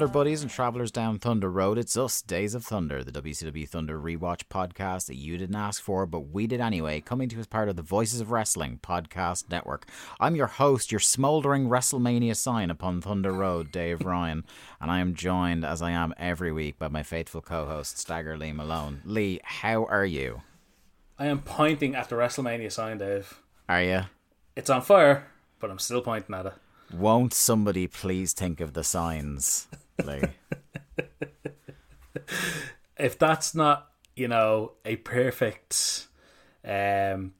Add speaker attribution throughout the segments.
Speaker 1: Thunder
Speaker 2: Buddies and travelers down Thunder Road. It's us, Days of Thunder, the WCW Thunder rewatch podcast that you didn't ask for, but we did anyway, coming to you as part of the Voices of Wrestling podcast network. I'm your host, your smouldering WrestleMania sign upon Thunder Road, Dave Ryan, and I am joined, as I am every week, by my faithful co host, Stagger Lee Malone. Lee, how are you?
Speaker 3: I am pointing at the WrestleMania sign, Dave.
Speaker 2: Are you?
Speaker 3: It's on fire, but I'm still pointing at it.
Speaker 2: Won't somebody please think of the signs, Lee?
Speaker 3: If that's not, you know, a perfect, um,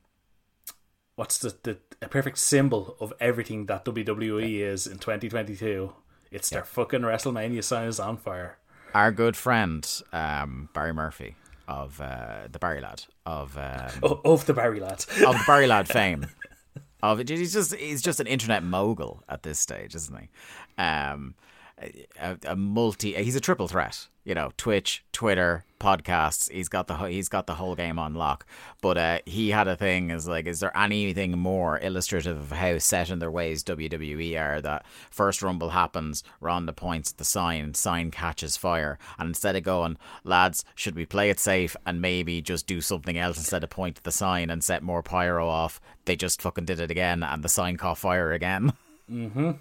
Speaker 3: what's the, the a perfect symbol of everything that WWE is in 2022, it's their fucking WrestleMania sign is on fire.
Speaker 2: our good friend um, Barry Murphy of uh, the Barry Lad of um,
Speaker 3: Oh, of the Barry Lad
Speaker 2: of the Barry Lad fame. Of it, he's just he's just an internet mogul at this stage, isn't he? Um, a, a multi he's a triple threat. You know, Twitch, Twitter, podcasts. He's got the he's got the whole game on lock. But uh, he had a thing is like, is there anything more illustrative of how set in their ways WWE are? That first rumble happens, Ronda points at the sign, sign catches fire, and instead of going, lads, should we play it safe and maybe just do something else instead of point at the sign and set more pyro off? They just fucking did it again, and the sign caught fire again. Mm-hmm.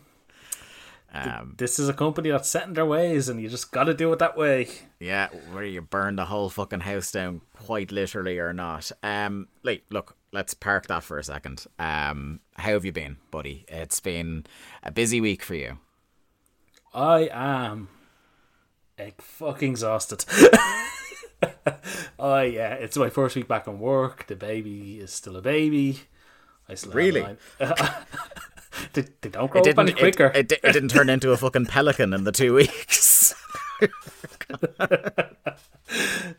Speaker 2: Um,
Speaker 3: This is a company that's set in their ways, and you just got to do it that way.
Speaker 2: Yeah, whether you burn the whole fucking house down, quite literally or not. Um, like, look, let's park that for a second. Um, how have you been, buddy? It's been a busy week for you.
Speaker 3: I am like fucking exhausted. oh yeah, it's my first week back on work. The baby is still a baby. I still
Speaker 2: Really?
Speaker 3: they, they don't grow
Speaker 2: It
Speaker 3: up any
Speaker 2: didn't.
Speaker 3: quicker.
Speaker 2: It, it, it didn't turn into a fucking pelican in the two weeks.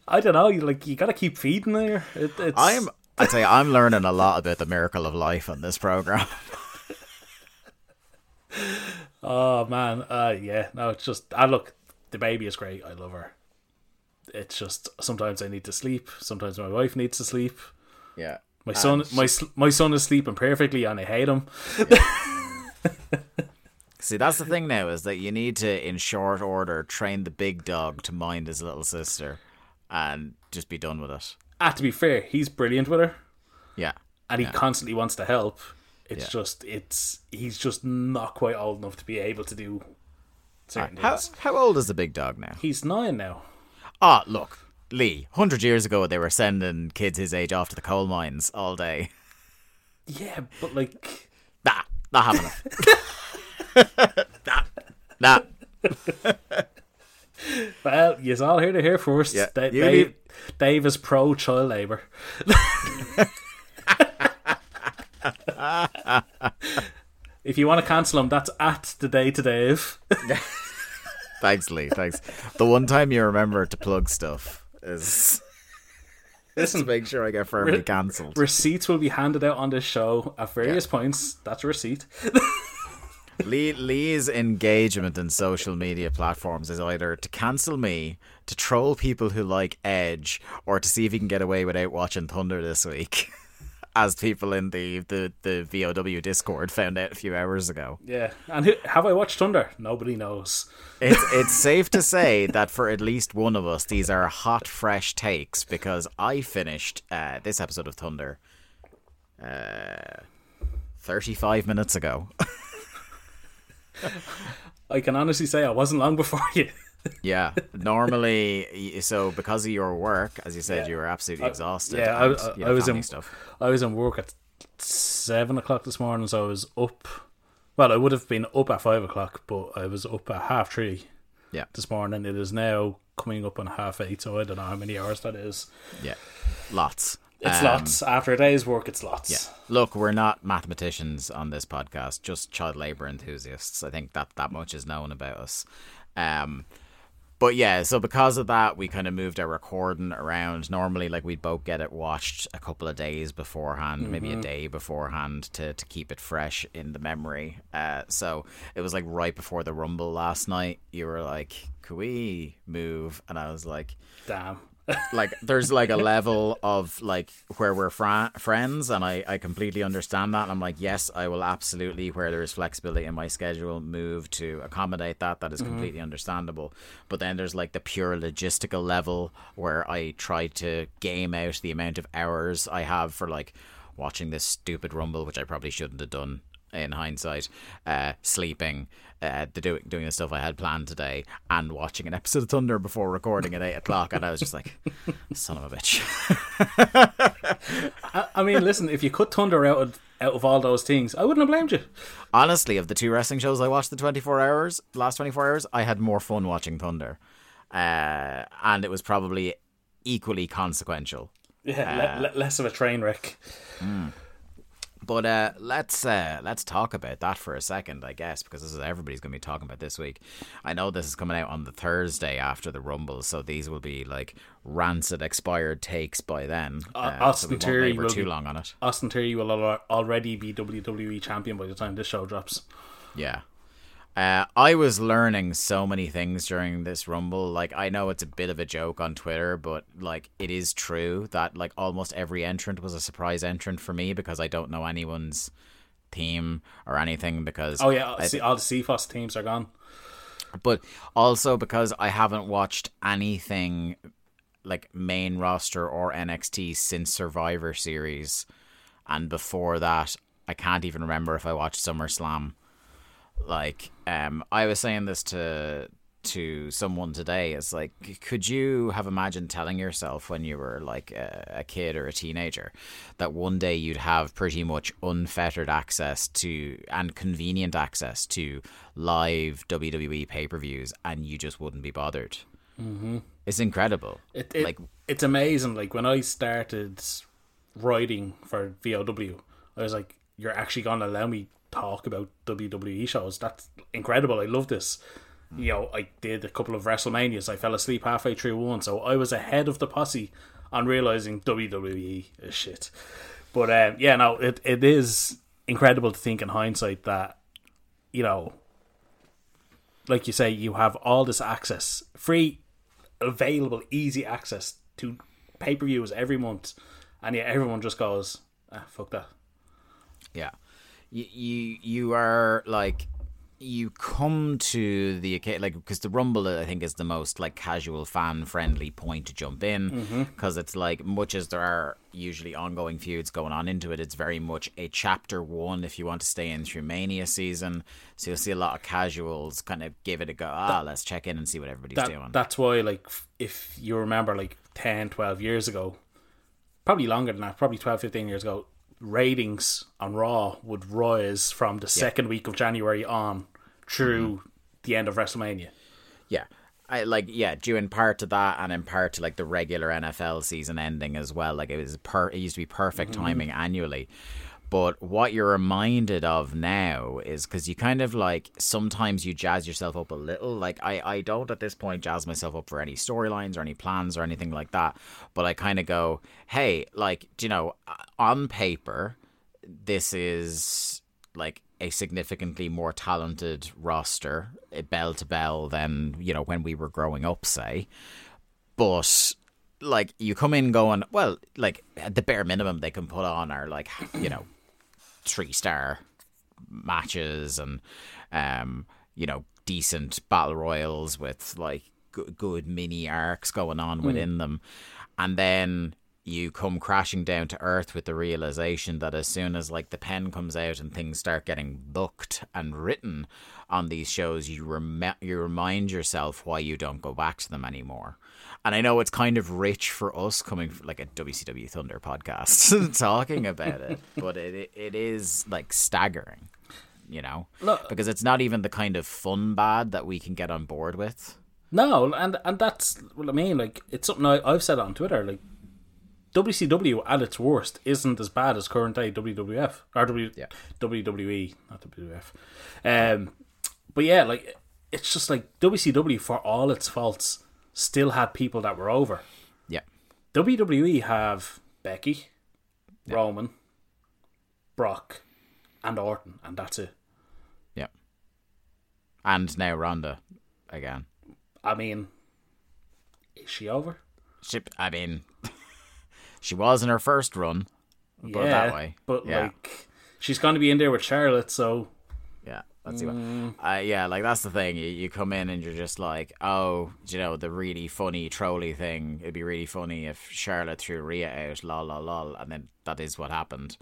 Speaker 3: I don't know. You like you gotta keep feeding her. It,
Speaker 2: I'm. I'd say I'm learning a lot about the miracle of life on this program.
Speaker 3: Oh man. Uh yeah. No, it's just. I look. The baby is great. I love her. It's just sometimes I need to sleep. Sometimes my wife needs to sleep.
Speaker 2: Yeah.
Speaker 3: My son, my my son is sleeping perfectly, and I hate him.
Speaker 2: See, that's the thing now is that you need to, in short order, train the big dog to mind his little sister, and just be done with it.
Speaker 3: Ah, to be fair, he's brilliant with her.
Speaker 2: Yeah.
Speaker 3: and he
Speaker 2: Yeah.
Speaker 3: constantly wants to help. It's
Speaker 2: Yeah.
Speaker 3: just it's he's just not quite old enough to be able to do certain
Speaker 2: How,
Speaker 3: things.
Speaker 2: how old is the big dog now?
Speaker 3: He's nine now.
Speaker 2: Ah, look, Lee. Hundred years ago, they were sending kids his age off to the coal mines all day.
Speaker 3: Yeah, but like
Speaker 2: Nah, not having it. nah, nah.
Speaker 3: well, you're all heard it here first.
Speaker 2: Yeah,
Speaker 3: Da- Dave,
Speaker 2: need-
Speaker 3: Dave is pro child labour. if you want to cancel him, that's at the day to Dave.
Speaker 2: Thanks, Lee. Thanks. The one time you remember to plug stuff is. Listen, make sure I get firmly cancelled.
Speaker 3: Receipts will be handed out on this show at various points. That's a receipt.
Speaker 2: Lee, Lee's engagement in social media platforms is either to cancel me, to troll people who like Edge, or to see if he can get away without watching Thunder this week. As people in the, the, the VOW Discord found out a few hours ago.
Speaker 3: Yeah, and who, have I watched Thunder? Nobody knows.
Speaker 2: It's it's safe to say that for at least one of us, these are hot, fresh takes because I finished uh, this episode of Thunder uh, 35 minutes ago.
Speaker 3: I can honestly say I wasn't long before you.
Speaker 2: Yeah. Normally, so because of your work, as you said,
Speaker 3: Yeah.
Speaker 2: you were absolutely exhausted.
Speaker 3: yeah, I-
Speaker 2: and,
Speaker 3: I-
Speaker 2: you
Speaker 3: I
Speaker 2: know,
Speaker 3: was in-
Speaker 2: stuff.
Speaker 3: I was in work at seven o'clock this morning, so I was up. Well, I would have been up at five o'clock, but I was up at half three
Speaker 2: Yeah.
Speaker 3: this morning. It is now coming up on half eight, so I don't know how many hours that is.
Speaker 2: Yeah. Lots.
Speaker 3: It's
Speaker 2: Um,
Speaker 3: lots. After a day's work, it's lots.
Speaker 2: Yeah. Look, we're not mathematicians on this podcast, just child labor enthusiasts. I think that that much is known about us. Um, but yeah, so because of that, we kind of moved our recording around. Normally, like we'd both get it watched a couple of days beforehand, maybe a day beforehand, to to keep it fresh in the memory. Uh, so it was like right before the rumble last night. You were like, "Could we move?" And I was like,
Speaker 3: Damn.
Speaker 2: Like there's like a level of like where we're fr- friends and I, I completely understand that and I'm like yes I will absolutely where there is flexibility in my schedule move to accommodate that that is mm-hmm. completely understandable. But then there's like the pure logistical level where I try to game out the amount of hours I have for like watching this stupid rumble which I probably shouldn't have done in hindsight, uh, sleeping, uh, the doing doing the stuff I had planned today, and watching an episode of Thunder before recording at eight o'clock, and I was just like, son of a bitch.
Speaker 3: I, I mean, listen, if you cut Thunder out of, out of all those things, I wouldn't have blamed you.
Speaker 2: Honestly, of the two wrestling shows I watched the twenty four hours, last twenty four hours, I had more fun watching Thunder, uh, and it was probably equally consequential.
Speaker 3: Yeah, le- le- less of a train wreck.
Speaker 2: But uh, let's uh, let's talk about that for a second, I guess, because this is everybody's going to be talking about this week. I know this is coming out on the Thursday after the Rumble, so these will be like rancid, expired takes by then.
Speaker 3: Uh,
Speaker 2: so
Speaker 3: Austin Theory
Speaker 2: labour
Speaker 3: will
Speaker 2: too
Speaker 3: be-
Speaker 2: long on it.
Speaker 3: Austin Theory will al- already be WWE champion by the time this show drops.
Speaker 2: Yeah. Uh, I was learning so many things during this rumble. Like I know it's a bit of a joke on Twitter, but like it is true that like almost every entrant was a surprise entrant for me because I don't know anyone's team or anything because
Speaker 3: Oh yeah,
Speaker 2: I-
Speaker 3: see, all the CFOS teams are gone.
Speaker 2: but also because I haven't watched anything like main roster or NXT since Survivor Series, and before that, I can't even remember if I watched SummerSlam. Like, um, I was saying this to to someone today. It's like, could you have imagined telling yourself when you were like a, a kid or a teenager that one day you'd have pretty much unfettered access to and convenient access to live WWE pay per views, and you just wouldn't be bothered? Mm-hmm. It's incredible.
Speaker 3: It, it,
Speaker 2: like,
Speaker 3: it's amazing. Like when I started writing for VOW, I was like, "You're actually going to allow me talk about WWE shows? That's incredible. I love this." You know, I did a couple of WrestleManias. I fell asleep halfway through one, so I was ahead of the posse on realizing WWE is shit. But um, yeah, no, it it is incredible to think in hindsight that you know, like you say, you have all this access, free, available, easy access to pay per views every month, and yet everyone just goes, ah, "Fuck that."
Speaker 2: Yeah, you you, you are like you come to the like because the rumble I think is the most like casual fan friendly point to jump in. Because it's like much as there are usually ongoing feuds going on into it it's very much a chapter one if you want to stay in through mania season. So you'll see a lot of casuals kind of give it a go ah let's check in and see what everybody's
Speaker 3: that
Speaker 2: doing.
Speaker 3: that's why, like, if you remember, like 10, 12 years ago, probably longer than that, probably 12, 15 years ago, ratings on Raw would rise from the second week of January on through
Speaker 2: Mm-hmm.
Speaker 3: the end of WrestleMania.
Speaker 2: Yeah. I like yeah, due in part to that and in part to like the regular NFL season ending as well. Like it was per it used to be perfect timing annually. But what you're reminded of now is because you kind of like sometimes you jazz yourself up a little. Like I, I don't at this point jazz myself up for any storylines or any plans or anything like that. But I kind of go, hey, like, you know, on paper, this is like a significantly more talented roster, eh, bell to bell, than you know when we were growing up, say. But like you come in going, well, like at the bare minimum they can put on are like you know three star matches and um you know decent battle royals with like g- good mini arcs going on within them and then you come crashing down to earth with the realization that as soon as like the pen comes out and things start getting booked and written on these shows, you rem- you remind yourself why you don't go back to them anymore. And I know it's kind of rich for us coming from like a WCW Thunder podcast talking about it, but it it, is like staggering, you know,
Speaker 3: Look-
Speaker 2: because it's not even the kind of fun bad that we can get on board with.
Speaker 3: No, and and that's what I mean. Like it's something I, I've said on Twitter. Like WCW at its worst isn't as bad as current day WWF or w,
Speaker 2: Yeah.
Speaker 3: WWE, not WWF. Um, but yeah, like it's just like WCW for all its faults still had people that were over.
Speaker 2: Yeah,
Speaker 3: WWE have Becky, Roman, Brock, and Orton, and that's it.
Speaker 2: yeah, and now Ronda again.
Speaker 3: I mean, is she over?
Speaker 2: She, I mean, she was in her first run. Put it that way.
Speaker 3: But
Speaker 2: Yeah.
Speaker 3: like, she's going to be in there with Charlotte, so
Speaker 2: Yeah, let's see. What, uh, yeah, like that's the thing. You, you come in and you're just like, oh, you know, the really funny trolley thing. It'd be really funny if Charlotte threw Rhea out, lol, lol, lol, and then that is what happened.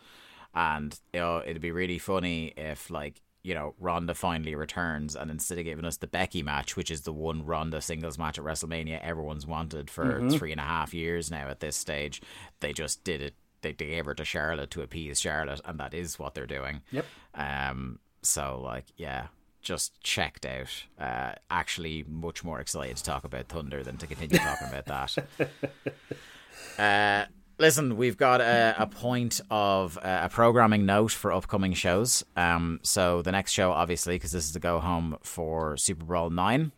Speaker 2: And you know, it'd be really funny if like you know Ronda finally returns, and instead of giving us the Becky match, which is the one Ronda singles match at WrestleMania everyone's wanted for three and a half years now at this stage, they just did it. They, they gave her to Charlotte to appease Charlotte, and that is what they're doing.
Speaker 3: Yep.
Speaker 2: Um, so like, yeah, just checked out. Uh, actually, much more excited to talk about Thunder than to continue talking about that. Uh, listen, we've got a, a point of uh, a programming note for upcoming shows. Um, so the next show, obviously, because this is the go home for Super Brawl nine.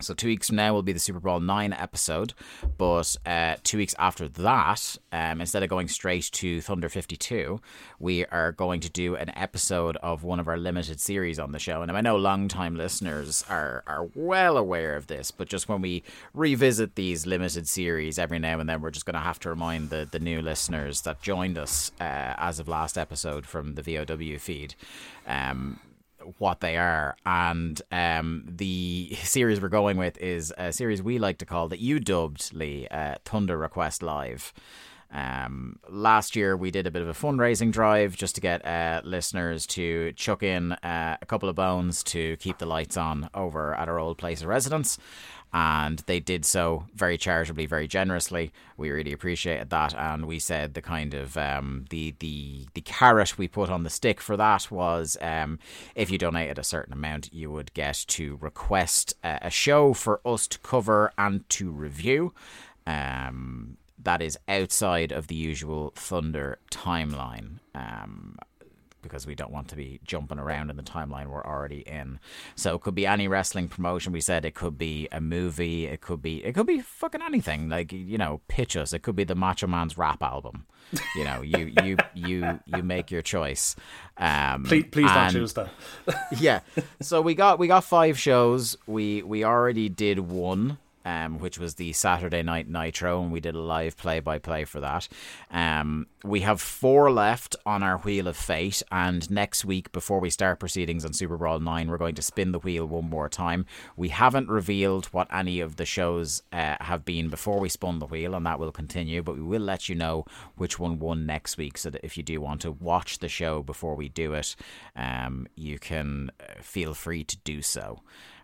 Speaker 2: So two weeks from now will be the Super Brawl nine episode, but uh, two weeks after that, um, instead of going straight to Thunder fifty two, we are going to do an episode of one of our limited series on the show. And I know long-time listeners are are well aware of this, but just when we revisit these limited series every now and then, we're just going to have to remind the the new listeners that joined us uh, as of last episode from the VOW feed. Um, what they are. And um, the series we're going with is a series we like to call that you dubbed Lee uh, Thunder Request Live. Um, last year we did a bit of a fundraising drive just to get uh, listeners to chuck in uh, a couple of bones to keep the lights on over at our old place of residence. And they did so very charitably, very generously. We really appreciated that, and we said the kind of um, the the the carrot we put on the stick for that was um, if you donated a certain amount, you would get to request a, a show for us to cover and to review. Um, that is outside of the usual Thunder timeline. Um, because we don't want to be jumping around in the timeline we're already in. So it could be any wrestling promotion. We said it could be a movie. It could be it could be fucking anything. Like you know, pitch us. It could be the Macho Man's rap album. You know, you you you you make your choice. Um,
Speaker 3: please, please don't choose that.
Speaker 2: yeah. So we got we got five shows. We we already did one, um, which was the Saturday Night Nitro, and we did a live play by play for that. Um, we have four left on our wheel of fate, and next week before we start proceedings on Super Brawl nine, we're going to spin the wheel one more time. We haven't revealed what any of the shows uh, have been before we spun the wheel, and that will continue. But we will let you know which one won next week, so that if you do want to watch the show before we do it, um, you can uh, feel free to do so.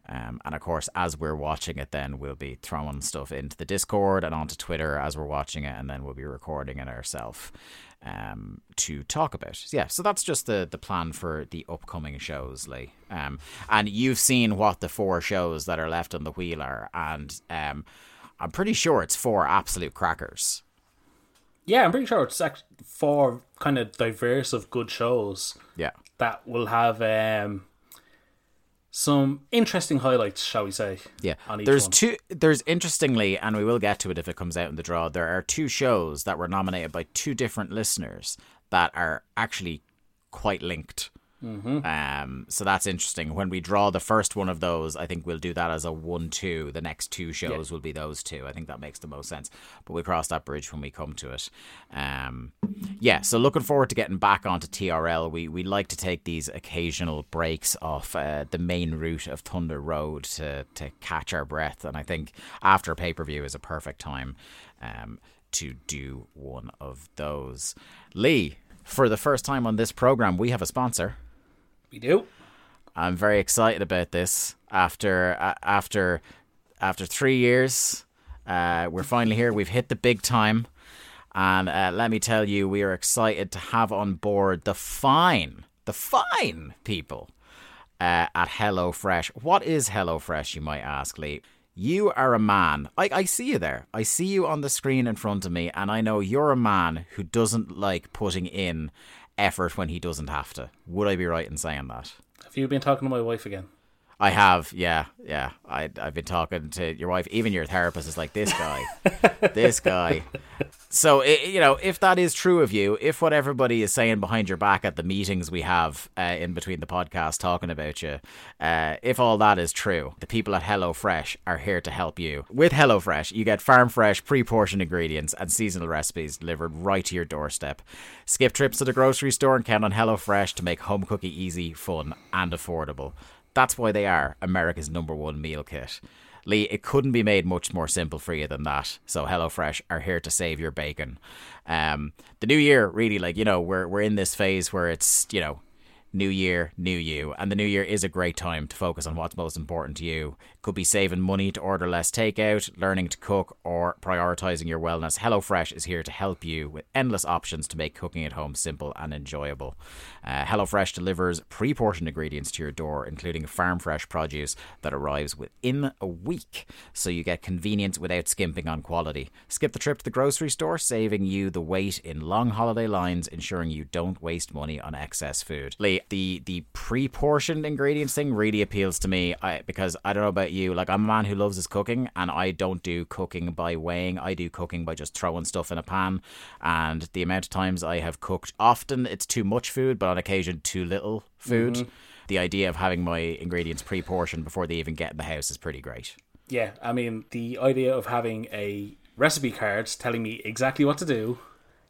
Speaker 2: Um, and of course, as we're watching it, then we'll be throwing stuff into the Discord and onto Twitter as we're watching it, and then we'll be recording it ourselves um, to talk about. So, Yeah, so that's just the the plan for the upcoming shows, Lee. Um, and you've seen what the four shows that are left on the wheel are, and um, I'm pretty sure it's four absolute crackers.
Speaker 3: Yeah, I'm pretty sure it's actually four kind of diverse of good shows
Speaker 2: Yeah,
Speaker 3: that will have um, some interesting highlights, shall we say?
Speaker 2: Yeah, there's
Speaker 3: one.
Speaker 2: two. There's interestingly, and we will get to it if it comes out in the draw. There are two shows that were nominated by two different listeners that are actually quite linked.
Speaker 3: Mm-hmm.
Speaker 2: Um, so that's interesting. When we draw the first one of those, I think we'll do that as a one-two. The next two shows will be those two. I think that makes the most sense. But we cross that bridge when we come to it. Um, yeah. So looking forward to getting back onto TRL. We we like to take these occasional breaks off uh, the main route of Thunder Road to to catch our breath. And I think after pay per view is a perfect time. Um, to do one of those. Lee, for the first time on this program, we have a sponsor.
Speaker 3: We do.
Speaker 2: I'm very excited about this. After uh, after after three years, uh, we're finally here. We've hit the big time, and uh, let me tell you, we are excited to have on board the fine, the fine people uh, at HelloFresh. What is HelloFresh? You might ask, Lee. You are a man. I, I see you there. I see you on the screen in front of me, and I know you're a man who doesn't like putting in effort when he doesn't have to. Would I be right in saying that?
Speaker 3: Have you been talking to my wife again?
Speaker 2: I have, yeah, yeah. I I've been talking to your wife, even your therapist is like this guy, this guy. So i you know, if that is true of you, if what everybody is saying behind your back at the meetings we have uh, in between the podcast talking about you, uh, if all that is true, the people at HelloFresh are here to help you. With HelloFresh, you get farm fresh, pre-portioned ingredients and seasonal recipes delivered right to your doorstep. Skip trips to the grocery store and count on HelloFresh to make home cooking easy, fun, and affordable. That's why they are America's number one meal kit. Lee, it couldn't be made much more simple for you than that. So HelloFresh are here to save your bacon. Um, the new year, really, like you know, we're we're in this phase where it's you know, new year, new you, and the new year is a great time to focus on what's most important to you. Could be saving money to order less takeout, learning to cook, or prioritizing your wellness. HelloFresh is here to help you with endless options to make cooking at home simple and enjoyable. Uh, HelloFresh delivers pre-portioned ingredients to your door, including farm fresh produce that arrives within a week, so you get convenience without skimping on quality. Skip the trip to the grocery store, saving you the wait in long holiday lines, ensuring you don't waste money on excess food. Lee, the the pre-portioned ingredients thing really appeals to me I, because I don't know about you, like I'm a man who loves his cooking, and I don't do cooking by weighing. I do cooking by just throwing stuff in a pan, and the amount of times I have cooked, often it's too much food, but on occasion too little food. Mm-hmm. The idea of having my ingredients pre-portioned before they even get in the house is pretty great.
Speaker 3: Yeah, I mean, the idea of having a recipe card telling me exactly what to do,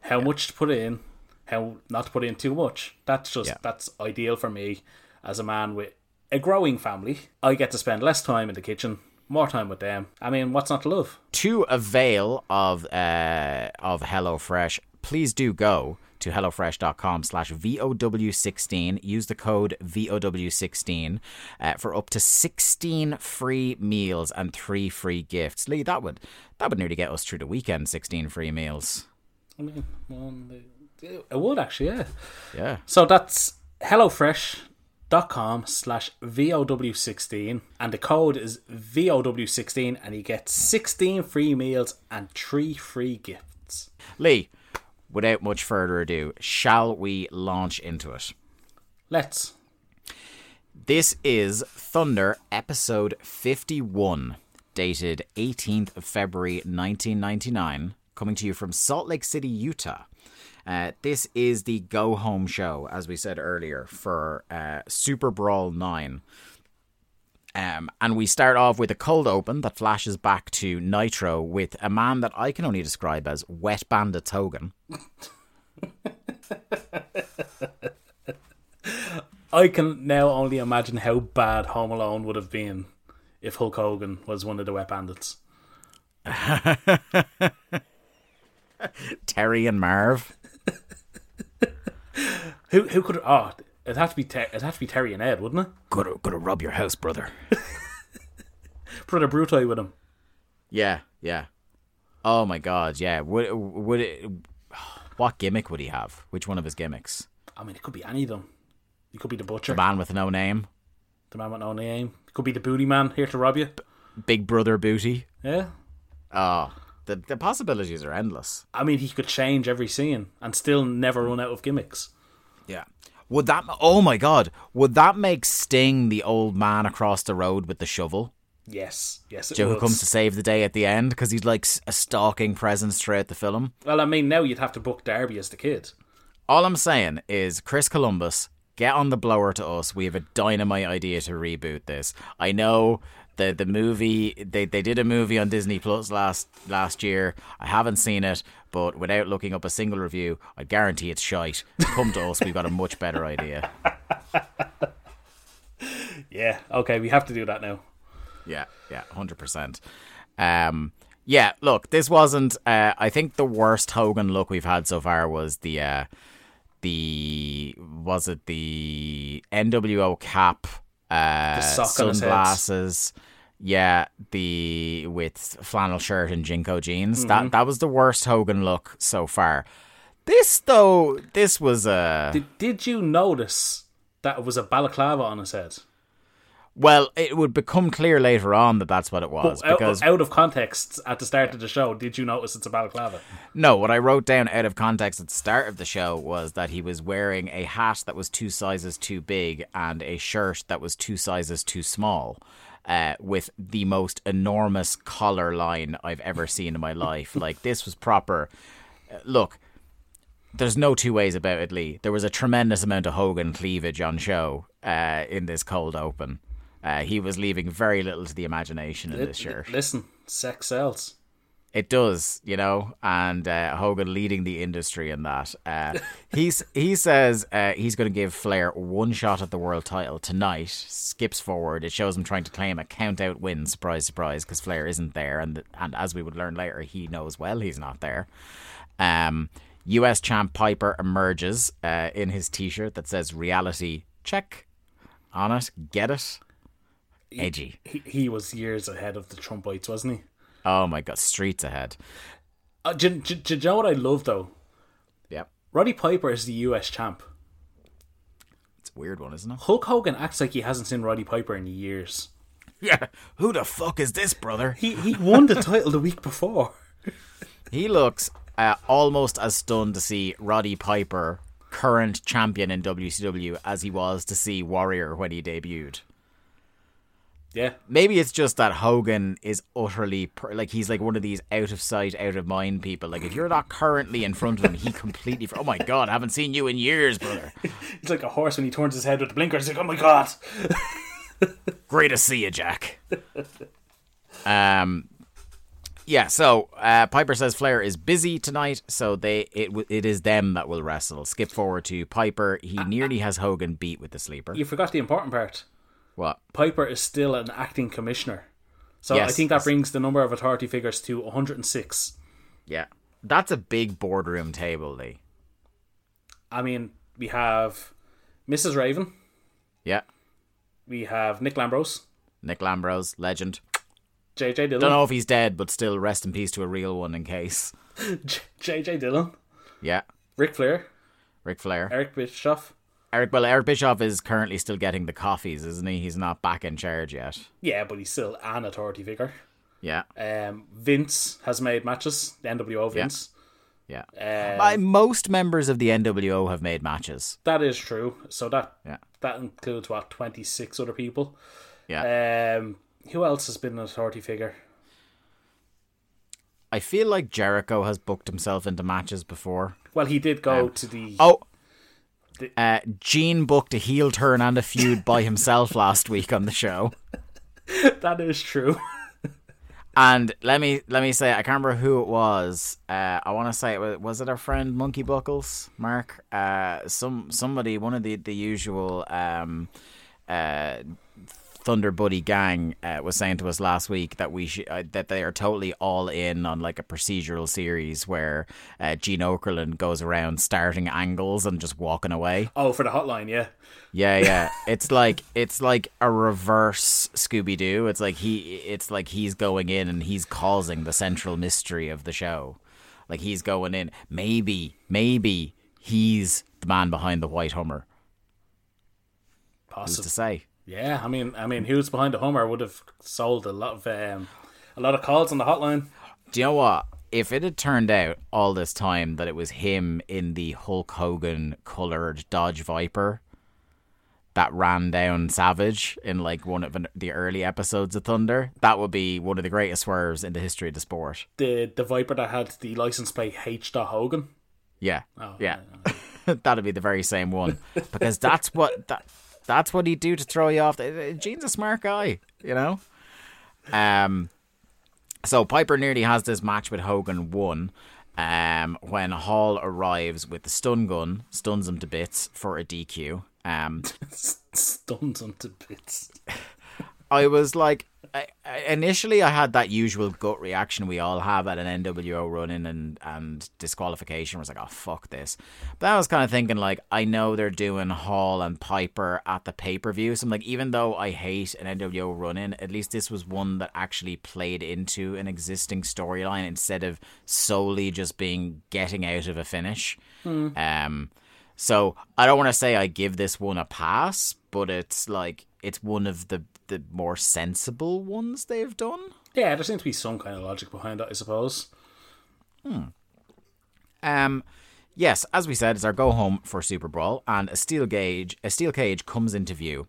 Speaker 3: how much to put in, how not to put in too much. That's just
Speaker 2: Yeah.
Speaker 3: that's ideal for me as a man with a growing family. I get to spend less time in the kitchen, more time with them. I mean, what's not to love?
Speaker 2: to avail of uh, of HelloFresh, please do go to hellofresh.com slash VOW16. Use the code VOW16 uh, for up to 16 free meals and three free gifts. Lee, that would that would nearly get us through the weekend, 16 free meals.
Speaker 3: I mean, one, it would actually, yeah.
Speaker 2: Yeah.
Speaker 3: So that's hellofresh.com slash VOW16 and the code is VOW16 and you get 16 free meals and 3 free gifts.
Speaker 2: Lee, without much further ado, shall we launch into it?
Speaker 3: Let's.
Speaker 2: This is Thunder episode 51, dated 18th of February 1999, coming to you from Salt Lake City, Utah. Uh, this is the go home show, as we said earlier, for uh, Super Brawl 9. Um, and we start off with a cold open that flashes back to Nitro with a man that I can only describe as Wet Bandit Hogan.
Speaker 3: I can now only imagine how bad Home Alone would have been if Hulk Hogan was one of the wet bandits.
Speaker 2: Terry and Marv.
Speaker 3: Who who could oh it'd have to be Ter- it'd have to be Terry and Ed, wouldn't it?
Speaker 2: Gotta, gotta rob your house, brother.
Speaker 3: Brother Bruti with him.
Speaker 2: Yeah, yeah. Oh my god, yeah. Would would it? What gimmick would he have? Which one of his gimmicks?
Speaker 3: I mean, it could be any of them. He could be the butcher,
Speaker 2: The man with no name,
Speaker 3: the man with no name. It could be the booty man here to rob you.
Speaker 2: Big Brother booty.
Speaker 3: Yeah.
Speaker 2: Oh, the the possibilities are endless.
Speaker 3: I mean, he could change every scene and still never run out of gimmicks.
Speaker 2: Yeah. Would that? Oh my god, would that make Sting the old man across the road with the shovel?
Speaker 3: Yes, yes, it
Speaker 2: Joe who
Speaker 3: would.
Speaker 2: comes to save the day at the end because he's like a stalking presence throughout the film.
Speaker 3: Well, I mean, now you'd have to book Darby as the kid.
Speaker 2: All I'm saying is, Chris Columbus, get on the blower to us. We have a dynamite idea to reboot this. I know the the movie they, they did a movie on Disney Plus last last year. I haven't seen it, but without looking up a single review, I guarantee it's shite. Come to us. We've got a much better idea.
Speaker 3: Yeah, okay, we have to do that now.
Speaker 2: Yeah, yeah, hundred percent. Um, Yeah, look, this wasn't. Uh, I think the worst Hogan look we've had so far was the uh, the was it the NWO cap, uh,
Speaker 3: head.
Speaker 2: sunglasses. Yeah, the with flannel shirt and jinko jeans.
Speaker 3: Mm-hmm.
Speaker 2: That that was the worst Hogan look so far. This though, this was a
Speaker 3: Did, did you notice that it was a balaclava on his head?
Speaker 2: well. It would become clear later on that that's what it was
Speaker 3: Out,
Speaker 2: because
Speaker 3: out of context at the start of the show, did you notice it's a balaclava?
Speaker 2: No, what I wrote down out of context at the start of the show was that he was wearing a hat that was two sizes too big and a shirt that was two sizes too small. Uh, with the most enormous collar line I've ever seen in my life. Like, this was proper. Uh, look, there's no two ways about it, Lee. There was a tremendous amount of Hogan cleavage on show uh, in this cold open. Uh, he was leaving very little to the imagination in this shirt.
Speaker 3: Listen, sex sells.
Speaker 2: It does, you know, and uh, Hogan leading the industry in that. Uh, he's he says uh, he's going to give Flair one shot at the world title tonight. Skips forward. It shows him trying to claim a count out win. Surprise, surprise, because Flair isn't there, and and as we would learn later, he knows well he's not there. Um, U.S. champ Piper emerges uh, in his T-shirt that says "Reality check" on it. Get it? Edgy.
Speaker 3: He, he was years ahead of the Trumpites, wasn't he?
Speaker 2: Oh my god, streets ahead.
Speaker 3: Uh, do, do, do you know what I love though?
Speaker 2: Yep,
Speaker 3: Roddy Piper is the US champ.
Speaker 2: it's a weird one, isn't it?
Speaker 3: Hulk Hogan acts like he hasn't seen Roddy Piper in years.
Speaker 2: Yeah, who the fuck is this brother?
Speaker 3: He he won the title the week before.
Speaker 2: He looks uh, almost as stunned to see Roddy Piper, current champion in WCW, as he was to see Warrior when he debuted.
Speaker 3: Yeah,
Speaker 2: Maybe it's just that Hogan is utterly per- like he's like one of these out of sight, out of mind people. Like if you're not currently in front of him, he completely. For- oh my god, I haven't seen you in years, brother.
Speaker 3: he's like a horse when he turns his head with the blinkers. He's like, oh my god.
Speaker 2: Great to see you, Jack. um, yeah. So uh, Piper says Flair is busy tonight, so they it it is them that will wrestle. Skip forward to Piper. He nearly has Hogan beat with the sleeper.
Speaker 3: You forgot the important part.
Speaker 2: What?
Speaker 3: Piper is still an acting commissioner. So I think that brings the number of authority figures to 106.
Speaker 2: Yeah, that's a big boardroom table, Lee.
Speaker 3: I mean, we have Mrs. Raven,
Speaker 2: Yeah,
Speaker 3: we have Nick Lambros,
Speaker 2: Nick Lambros, legend.
Speaker 3: JJ Dillon,
Speaker 2: Don't know if he's dead, but still rest in peace to a real one in case.
Speaker 3: JJ Dillon,
Speaker 2: Yeah,
Speaker 3: Ric Flair,
Speaker 2: Ric Flair.
Speaker 3: Eric Bischoff.
Speaker 2: Eric. Well, Eric Bischoff is currently still getting the coffees, isn't he? He's not back in charge yet.
Speaker 3: Yeah, but he's still an authority figure.
Speaker 2: Yeah,
Speaker 3: Um, Vince has made matches. The NWO Vince.
Speaker 2: yeah.
Speaker 3: Um,
Speaker 2: My, most members of the NWO have made matches.
Speaker 3: that is true. So that
Speaker 2: Yeah.
Speaker 3: that includes what twenty six other people.
Speaker 2: Yeah.
Speaker 3: Um, who else has been an authority figure?
Speaker 2: I feel like Jericho has booked himself into matches before.
Speaker 3: Well, he did go to the.
Speaker 2: Oh, uh, Gene booked a heel turn and a feud by himself last week on the show.
Speaker 3: that is true.
Speaker 2: And let me let me say, I can't remember who it was. Uh, I want to say it was, was it our friend Monkey Buckles, Mark? Uh, some somebody, one of the the usual um, uh, Thunder Buddy gang uh, was saying to us last week that we should uh, that they are totally all in on like a procedural series where uh, Gene Okerlund goes around starting angles and just walking away.
Speaker 3: Oh, for the hotline, yeah.
Speaker 2: Yeah, yeah. It's like it's like a reverse Scooby Doo. It's like he it's like he's going in and he's causing the central mystery of the show. Like he's going in. Maybe, maybe he's the man behind the white Hummer. Who's
Speaker 3: Possible.
Speaker 2: to say?
Speaker 3: Yeah, I mean, I mean, who's behind the Hummer would have sold a lot of um, a lot of calls on the hotline.
Speaker 2: Do you know what? If it had turned out all this time that it was him in the Hulk Hogan colored Dodge Viper that ran down Savage in like one of the early episodes of Thunder, that would be one of the greatest swerves in the history of the sport.
Speaker 3: The the Viper that had the license plate H. Hogan.
Speaker 2: Yeah,
Speaker 3: Oh,
Speaker 2: yeah, that'd be the very same one because that's what that that's what he'd do to throw you off. Gene's a smart guy, you know. Um, so Piper nearly has this match with Hogan won. Um, when Hall arrives with the stun gun, stuns him to bits for a DQ. Um,
Speaker 3: stuns him to bits.
Speaker 2: I was like, I, initially I had that usual gut reaction we all have at an NWO run in and, and disqualification. I was like, oh, fuck this. But I was kind of thinking, like, I know they're doing Hall and Piper at the pay per view. So I'm like, even though I hate an NWO run in, at least this was one that actually played into an existing storyline instead of solely just being getting out of a finish. Um, so I don't want to say I give this one a pass, but it's like it's one of the the more sensible ones they've done.
Speaker 3: Yeah, there seems to be some kind of logic behind it, I suppose.
Speaker 2: Um, yes, as we said, it's our go home for Super Brawl, and a steel gauge, a steel cage comes into view,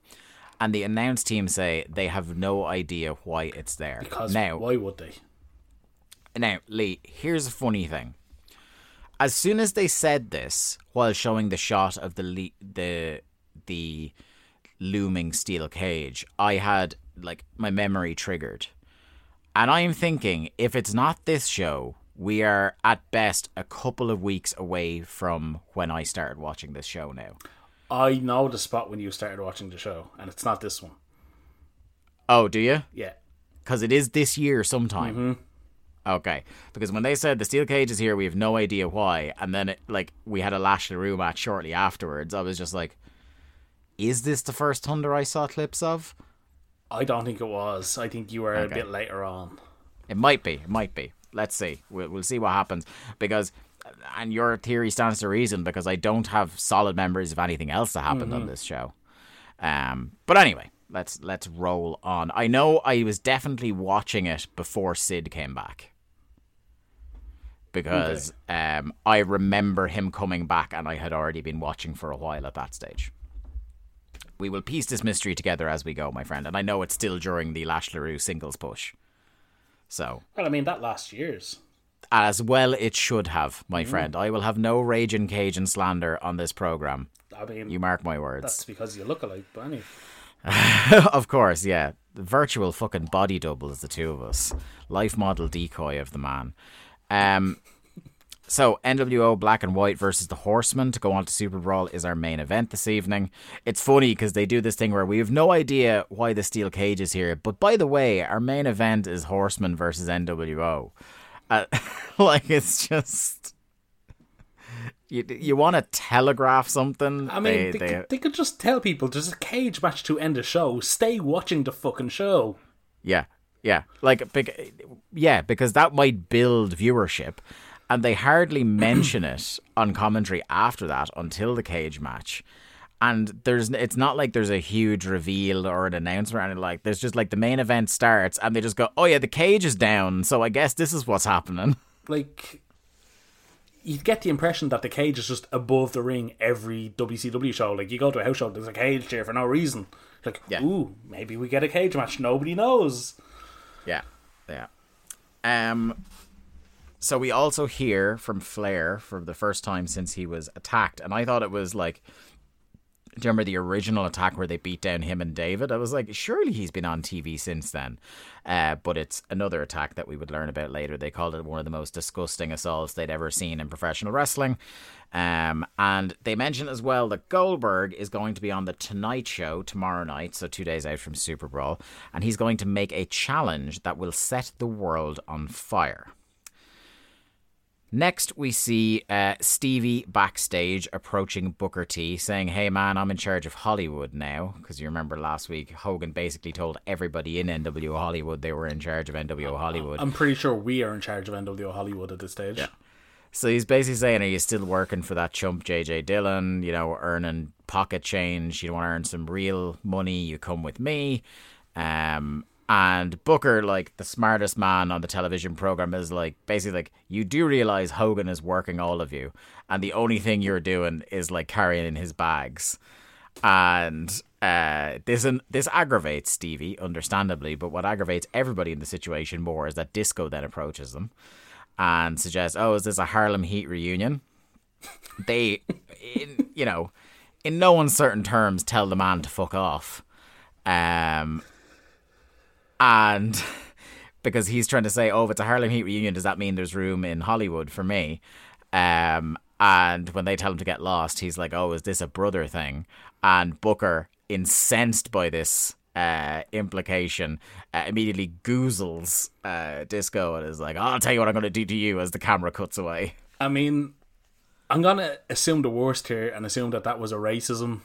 Speaker 2: and the announce team say they have no idea why it's there.
Speaker 3: Because
Speaker 2: now,
Speaker 3: why would they?
Speaker 2: Now, Lee, here's a funny thing. As soon as they said this, while showing the shot of the le- the the looming steel cage, I had like my memory triggered, and I am thinking if it's not this show, we are at best a couple of weeks away from when I started watching this show. Now,
Speaker 3: I know the spot when you started watching the show, and it's not this one.
Speaker 2: oh, do you?
Speaker 3: Yeah.
Speaker 2: Because it is this year sometime. Mm-hmm. Okay, because when they said the steel cage is here, we have no idea why, and then it, like we had a Lash LeRoux match shortly afterwards. I was just like, "Is this the first Thunder I saw clips of?"
Speaker 3: I don't think it was. I think you were a bit later on.
Speaker 2: It might be. It might be. Let's see. We'll, we'll see what happens because, and your theory stands to reason because I don't have solid memories of anything else that happened on this show. Um, but anyway, let's let's roll on. I know I was definitely watching it before Sid came back because um, I remember him coming back, and I had already been watching for a while at that stage. We will piece this mystery together as we go, my friend, and I know it's still during the Lash LeRoux singles push. So,
Speaker 3: Well, I mean, that last year's.
Speaker 2: as well it should have, my friend. I will have no rage and cage and slander on this program.
Speaker 3: I mean,
Speaker 2: You mark my words.
Speaker 3: that's because you look alike, Bunny.
Speaker 2: of course, yeah. The virtual fucking body double is the two of us. Life model decoy of the man. Um so NWO Black and White versus the Horsemen to go on to Super Brawl is our main event this evening. It's funny because they do this thing where we have no idea why the steel cage is here, but by the way, our main event is Horsemen versus NWO. Uh, like it's just you you want to telegraph something.
Speaker 3: I mean,
Speaker 2: they,
Speaker 3: they,
Speaker 2: they-
Speaker 3: could, they could just tell people there's a cage match to end the show. Stay watching the fucking show.
Speaker 2: Yeah, yeah, like yeah, because that might build viewership, and they hardly mention it on commentary after that until the cage match. And there's, it's not like there's a huge reveal or an announcement or anything like. There's just like the main event starts, and they just go, "Oh yeah, the cage is down, so I guess this is what's happening."
Speaker 3: Like, you get the impression that the cage is just above the ring every WCW show. Like, you go to a house show, there's a cage there for no reason. Like,
Speaker 2: Yeah.
Speaker 3: ooh, maybe we get a cage match. Nobody knows.
Speaker 2: Yeah, yeah. Um. So we also hear from Flair for the first time since he was attacked, and I thought it was like, do you remember the original attack where they beat down him and David? I was like, surely he's been on TV since then. Uh, but it's another attack that we would learn about later. They called it one of the most disgusting assaults they'd ever seen in professional wrestling. Um, and they mentioned as well that Goldberg is going to be on the Tonight Show tomorrow night, so two days out from Super Brawl, and he's going to make a challenge that will set the world on fire. Next, we see uh, Stevie backstage approaching Booker T, saying, Hey man, I'm in charge of Hollywood now. Because you remember last week, Hogan basically told everybody in NWO Hollywood they were in charge of NWO Hollywood.
Speaker 3: I'm pretty sure we are in charge of NWO Hollywood at this stage.
Speaker 2: So he's basically saying, Are you still working for that chump JJ Dillon? You know, earning pocket change. You want to earn some real money. You come with me. Um, and Booker, like the smartest man on the television program, is like basically like, You do realize Hogan is working all of you. And the only thing you're doing is like carrying in his bags. And uh, this this aggravates Stevie, understandably. But what aggravates everybody in the situation more is that Disco then approaches them and suggests, "Oh, is this a Harlem Heat reunion?" they, in, you know, in no uncertain terms, tell the man to fuck off, um, and because he's trying to say, "Oh, if it's a Harlem Heat reunion, does that mean there's room in Hollywood for me?" Um, and when they tell him to get lost, he's like, "Oh, is this a brother thing?" And Booker, incensed by this uh, implication, uh, immediately goozles uh, Disco and is like, "I'll tell you what I'm going to do to you." As the camera cuts away.
Speaker 3: I mean, I'm gonna assume the worst here and assume that that was a racism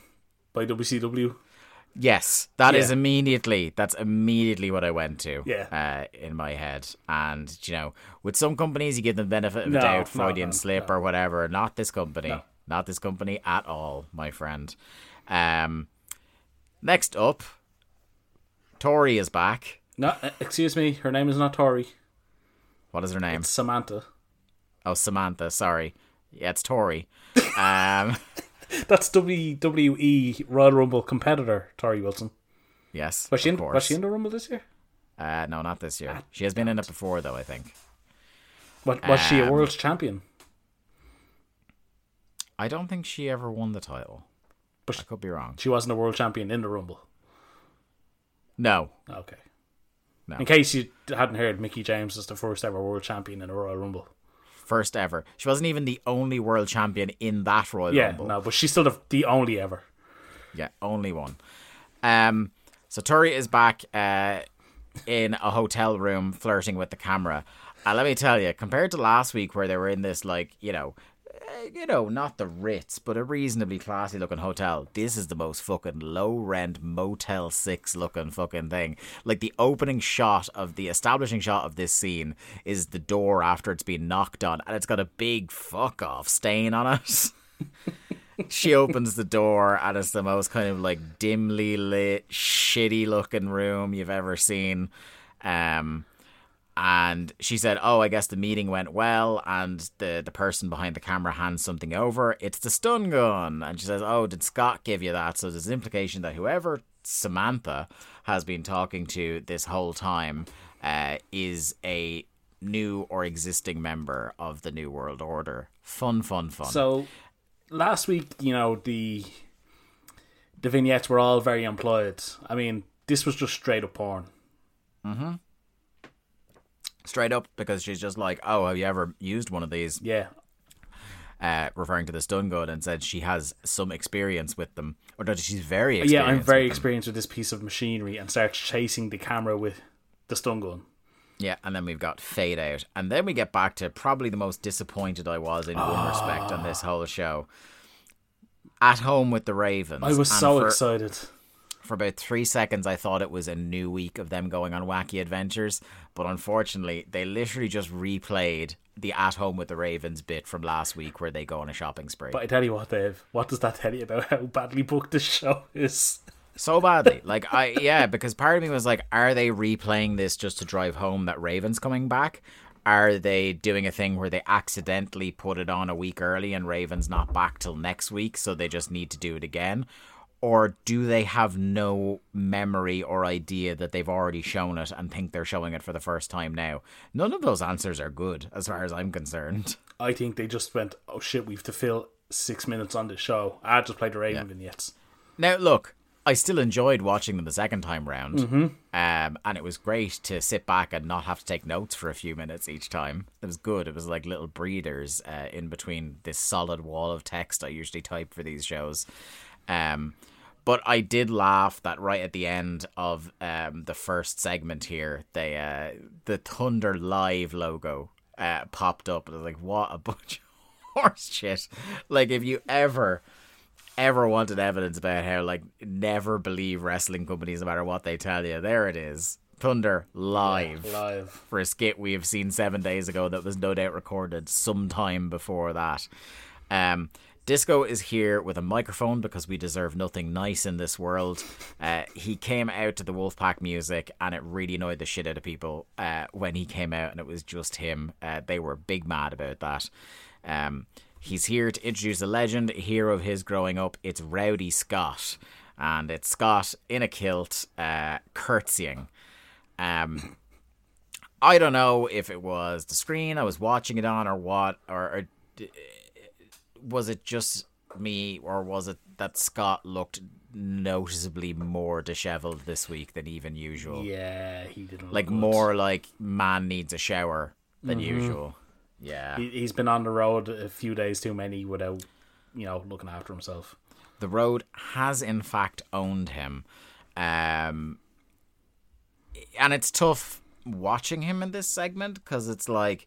Speaker 3: by WCW.
Speaker 2: Yes, that is
Speaker 3: Yeah.
Speaker 2: immediately. That's immediately what I went to.
Speaker 3: Yeah.
Speaker 2: uh, in my head, and you know, with some companies you give them the benefit of
Speaker 3: No,
Speaker 2: the doubt, Freudian
Speaker 3: no,
Speaker 2: slip
Speaker 3: no.
Speaker 2: or whatever. Not this company.
Speaker 3: No.
Speaker 2: Not this company at all, my friend. Um, next up, Tori is back.
Speaker 3: No, uh, excuse me, her name is not Tori.
Speaker 2: What is her name?
Speaker 3: It's Samantha.
Speaker 2: Oh, Samantha. Sorry. Yeah, it's Tori. um,
Speaker 3: That's WWE Royal Rumble competitor Torrie Wilson.
Speaker 2: yes.
Speaker 3: Was she in?
Speaker 2: course.
Speaker 3: Was she in the Rumble this year?
Speaker 2: Uh, no, not this year. She has been in it before, though. I think.
Speaker 3: What, was she a
Speaker 2: Um,
Speaker 3: world champion?
Speaker 2: I don't think she ever won the title.
Speaker 3: But
Speaker 2: I could be wrong.
Speaker 3: She wasn't a world champion in the Rumble.
Speaker 2: No,
Speaker 3: Okay.
Speaker 2: No.
Speaker 3: In case you hadn't heard, Mickie James is the first ever world champion in a Royal Rumble.
Speaker 2: First ever. She wasn't even the only world champion in that Royal
Speaker 3: Yeah,
Speaker 2: Rumble.
Speaker 3: no, but she's still the, the only ever.
Speaker 2: Yeah, only one. Um, so Torrie is back uh, in a hotel room flirting with the camera. And let me tell you, compared to last week where they were in this, like, you know, you know, not the Ritz, but a reasonably classy looking hotel. This is the most fucking low rent Motel 6 looking fucking thing. Like, the opening shot of the establishing shot of this scene is the door after it's been knocked on, and it's got a big fuck off stain on it. she opens the door and it's the most kind of like dimly lit, shitty looking room you've ever seen. Um, and she said, "Oh, I guess the meeting went well." And the the person behind the camera hands something over. It's the stun gun, and she says, "Oh, did Scott give you that?" So there's an implication that whoever Samantha has been talking to this whole time uh, is a new or existing member of the New World Order. Fun, fun, fun.
Speaker 3: So last week, you know, the the vignettes were all very employed. I mean, this was just straight up porn.
Speaker 2: Straight up because she's just like, "Oh, have you ever used one of these?"
Speaker 3: Yeah.
Speaker 2: Uh, referring to the stun gun, and said she has some experience with them, or that she's very
Speaker 3: Yeah,
Speaker 2: experienced.
Speaker 3: I'm very
Speaker 2: with
Speaker 3: experienced with this piece of machinery and starts chasing the camera with the stun gun.
Speaker 2: Yeah, and then we've got fade out, and then we get back to probably the most disappointed I was in one respect on this whole show. At home with the Ravens.
Speaker 3: I was so
Speaker 2: for,
Speaker 3: excited.
Speaker 2: For about three seconds, I thought it was a new week of them going on wacky adventures, but unfortunately, they literally just replayed the "At Home with the Ravens" bit from last week, where they go on a shopping spree.
Speaker 3: But I tell you what, Dave, what does that tell you about how badly booked this show is?
Speaker 2: so badly. Like I yeah, because part of me was like, are they replaying this just to drive home that Raven's coming back? Are they doing a thing where they accidentally put it on a week early and Raven's not back till next week, so they just need to do it again? Or do they have no memory or idea that they've already shown it and think they're showing it for the first time now? None of those answers are good, as far as I'm concerned.
Speaker 3: I think they just went, oh shit, we have to fill six minutes on this show. I just played the Raven vignettes.
Speaker 2: Now, look, I still enjoyed watching them the second time round,
Speaker 3: Mm-hmm.
Speaker 2: um, and it was great to sit back and not have to take notes for a few minutes each time. It was good. It was like little breathers uh, in between this solid wall of text I usually type for these shows. Um, but I did laugh that right at the end of um, the first segment here, they uh, the Thunder Live logo uh, popped up. And I was like, what a bunch of horse shit. Like, if you ever ever wanted evidence about how like never believe wrestling companies no matter what they tell you, there it is. Thunder live.
Speaker 3: Live.
Speaker 2: For a skit we have seen seven days ago that was no doubt recorded sometime before that. Um Disco is here with a microphone because we deserve nothing nice in this world. Uh, he came out to the Wolfpack music and it really annoyed the shit out of people uh, when he came out and it was just him. Uh, they were big mad about that. Um, he's here to introduce a legend, a hero of his growing up. It's Rowdy Scott. And it's Scott in a kilt, uh, curtsying. Um, I don't know if it was the screen I was watching it on or what, or, or was it just me, or was it that Scott looked noticeably more disheveled this week than even usual?
Speaker 3: Yeah, he didn't. look
Speaker 2: Like
Speaker 3: good.
Speaker 2: more like man needs a shower than usual. Yeah.
Speaker 3: He, he's been on the road a few days too many without, you know, looking after himself.
Speaker 2: The road has in fact owned him. Um, and it's tough watching him in this segment because it's like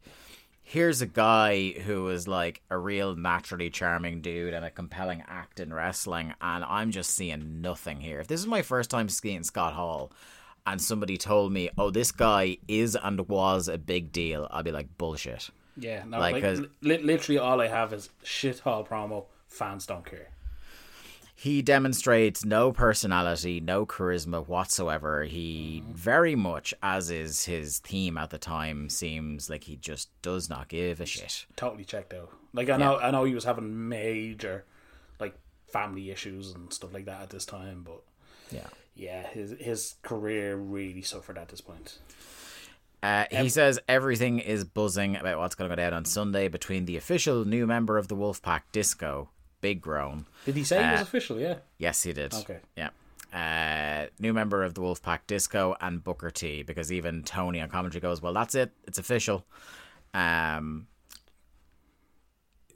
Speaker 2: here's a guy who is like a real naturally charming dude and a compelling act in wrestling and i'm just seeing nothing here if this is my first time seeing scott hall and somebody told me oh this guy is and was a big deal i'd be like bullshit
Speaker 3: Yeah, no,
Speaker 2: Like,
Speaker 3: like,
Speaker 2: uh,
Speaker 3: li- literally all I have is shit hall promo. Fans don't care.
Speaker 2: He demonstrates no personality, no charisma whatsoever. He very much, as is his theme at the time, seems like he just does not give a shit.
Speaker 3: Totally checked out. Like I know, I know he was having major, like family issues and stuff like that at this time, but
Speaker 2: Yeah.
Speaker 3: yeah, his his career really suffered at this point.
Speaker 2: Uh, he says everything is buzzing about what's going to go down on Sunday between the official new member of the Wolfpack, Disco, Big groan.
Speaker 3: Did he say he was
Speaker 2: Uh,
Speaker 3: official? Yeah.
Speaker 2: Yes, he did.
Speaker 3: Okay.
Speaker 2: Yeah. Uh, new member of the Wolfpack, Disco, and Booker T. Because even Tony on commentary goes, "Well, that's it. It's official." Um.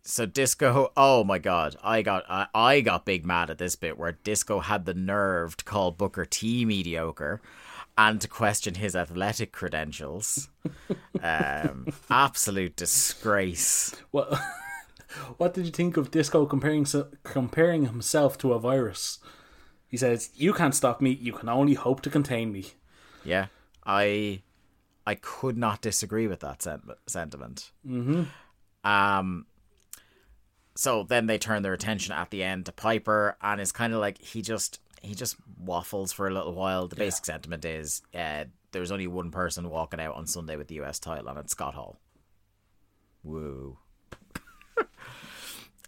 Speaker 2: So Disco, oh my god, I got I, I got big mad at this bit where Disco had the nerve to call Booker T mediocre, and to question his athletic credentials. um, absolute disgrace.
Speaker 3: What What did you think of Disco comparing comparing himself to a virus? He says, "You can't stop me. You can only hope to contain me."
Speaker 2: Yeah, I I could not disagree with that sen- sentiment. Mm-hmm. Um. So then they turn their attention at the end to Piper, and it's kind of like he just he just waffles for a little while. The basic sentiment is uh, there's only one person walking out on Sunday with the US title, and it's Scott Hall. Woo.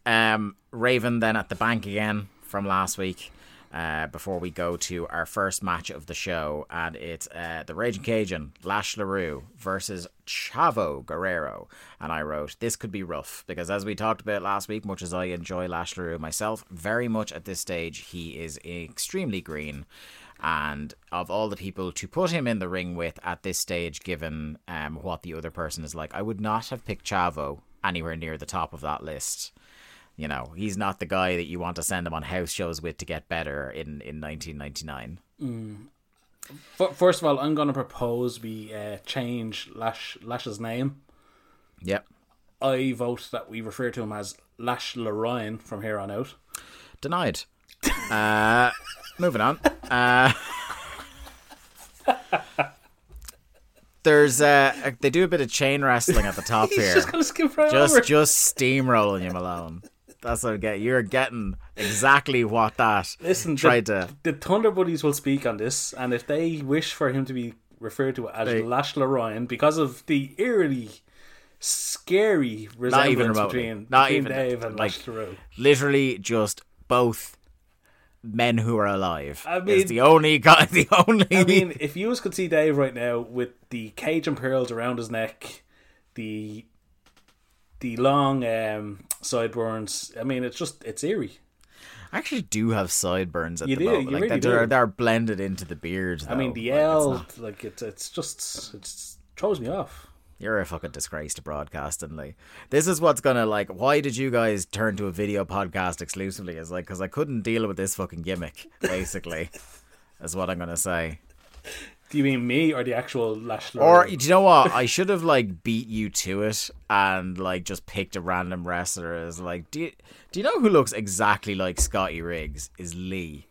Speaker 2: Um, Raven then at the bank again from last week. Uh, before we go to our first match of the show, and it's uh, the Raging Cajun Lash LeRoux versus Chavo Guerrero. And I wrote, This could be rough because, as we talked about last week, much as I enjoy Lash LeRoux myself, very much at this stage, he is extremely green. And of all the people to put him in the ring with at this stage, given um, what the other person is like, I would not have picked Chavo anywhere near the top of that list. You know, he's not the guy that you want to send him on house shows with to get better in, in 1999.
Speaker 3: F- First of all, I'm going to propose we uh, change Lash Lash's name.
Speaker 2: Yep.
Speaker 3: I vote that we refer to him as Lash Lorion from here on out.
Speaker 2: Denied. uh, moving on. Uh, there's uh, they do a bit of chain wrestling at the top here.
Speaker 3: Just right
Speaker 2: just just steamrolling you, Malone. That's what I get. You're getting exactly what that
Speaker 3: Listen,
Speaker 2: tried
Speaker 3: the,
Speaker 2: to.
Speaker 3: the Thunder Buddies will speak on this, and if they wish for him to be referred to as
Speaker 2: They-
Speaker 3: Lash Lorion because of the eerily scary resemblance between,
Speaker 2: Not
Speaker 3: between
Speaker 2: even,
Speaker 3: Dave and
Speaker 2: like-
Speaker 3: Lash.
Speaker 2: Literally, just both men who are alive.
Speaker 3: I
Speaker 2: is
Speaker 3: mean-
Speaker 2: the only guy. The only.
Speaker 3: I mean, if you could see Dave right now with the cage and pearls around his neck, the the long um, sideburns, I mean, it's just it's eerie.
Speaker 2: I actually do have sideburns at
Speaker 3: You
Speaker 2: the
Speaker 3: do,
Speaker 2: moment.
Speaker 3: you
Speaker 2: like
Speaker 3: really
Speaker 2: they're,
Speaker 3: do.
Speaker 2: they're blended into the beard.
Speaker 3: I mean,
Speaker 2: though.
Speaker 3: the
Speaker 2: Like, it's
Speaker 3: L,
Speaker 2: not-
Speaker 3: like it's it's just it throws me off.
Speaker 2: You're a fucking disgrace to broadcasting, Lee. This is what's gonna like. Why did you guys turn to a video podcast exclusively? Is like because I couldn't deal with this fucking gimmick. Basically, is what I'm gonna say.
Speaker 3: Do you mean me or the actual Lash?
Speaker 2: Or do you know what? I should have like beat you to it and like just picked a random wrestler as like. Do you do you know who looks exactly like Scotty Riggs? Is Lee.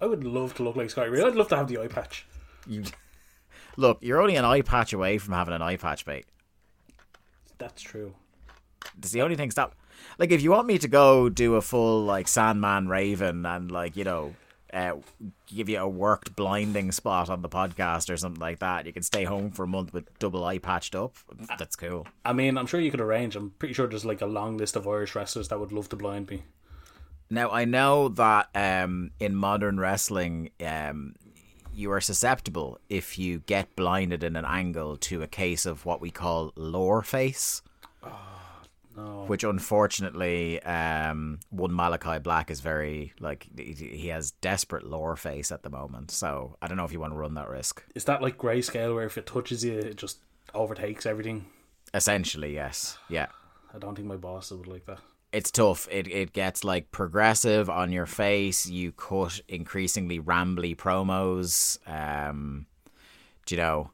Speaker 3: I would love to look like Scotty Riggs. I'd love to have the eye patch.
Speaker 2: You look. You're only an eye patch away from having an eye patch, mate.
Speaker 3: That's true.
Speaker 2: It's the only thing stop. Like, if you want me to go do a full like Sandman Raven and like you know, uh, give you a worked blinding spot on the podcast or something like that, you can stay home for a month with double eye patched up. That's cool.
Speaker 3: I mean, I'm sure you could arrange. I'm pretty sure there's like a long list of Irish wrestlers that would love to blind me.
Speaker 2: Now I know that um, in modern wrestling, um, you are susceptible if you get blinded in an angle to a case of what we call lore face. Which unfortunately, um, one Malachi Black is very like he- has desperate lore face at the moment. So I don't know if you want to run that risk.
Speaker 3: Is that like grayscale where if it touches you, it just overtakes everything?
Speaker 2: Essentially, yes, yeah.
Speaker 3: I don't think my boss would like that.
Speaker 2: it's tough. It it gets like progressive on your face. You cut increasingly rambly promos. Um, do you know,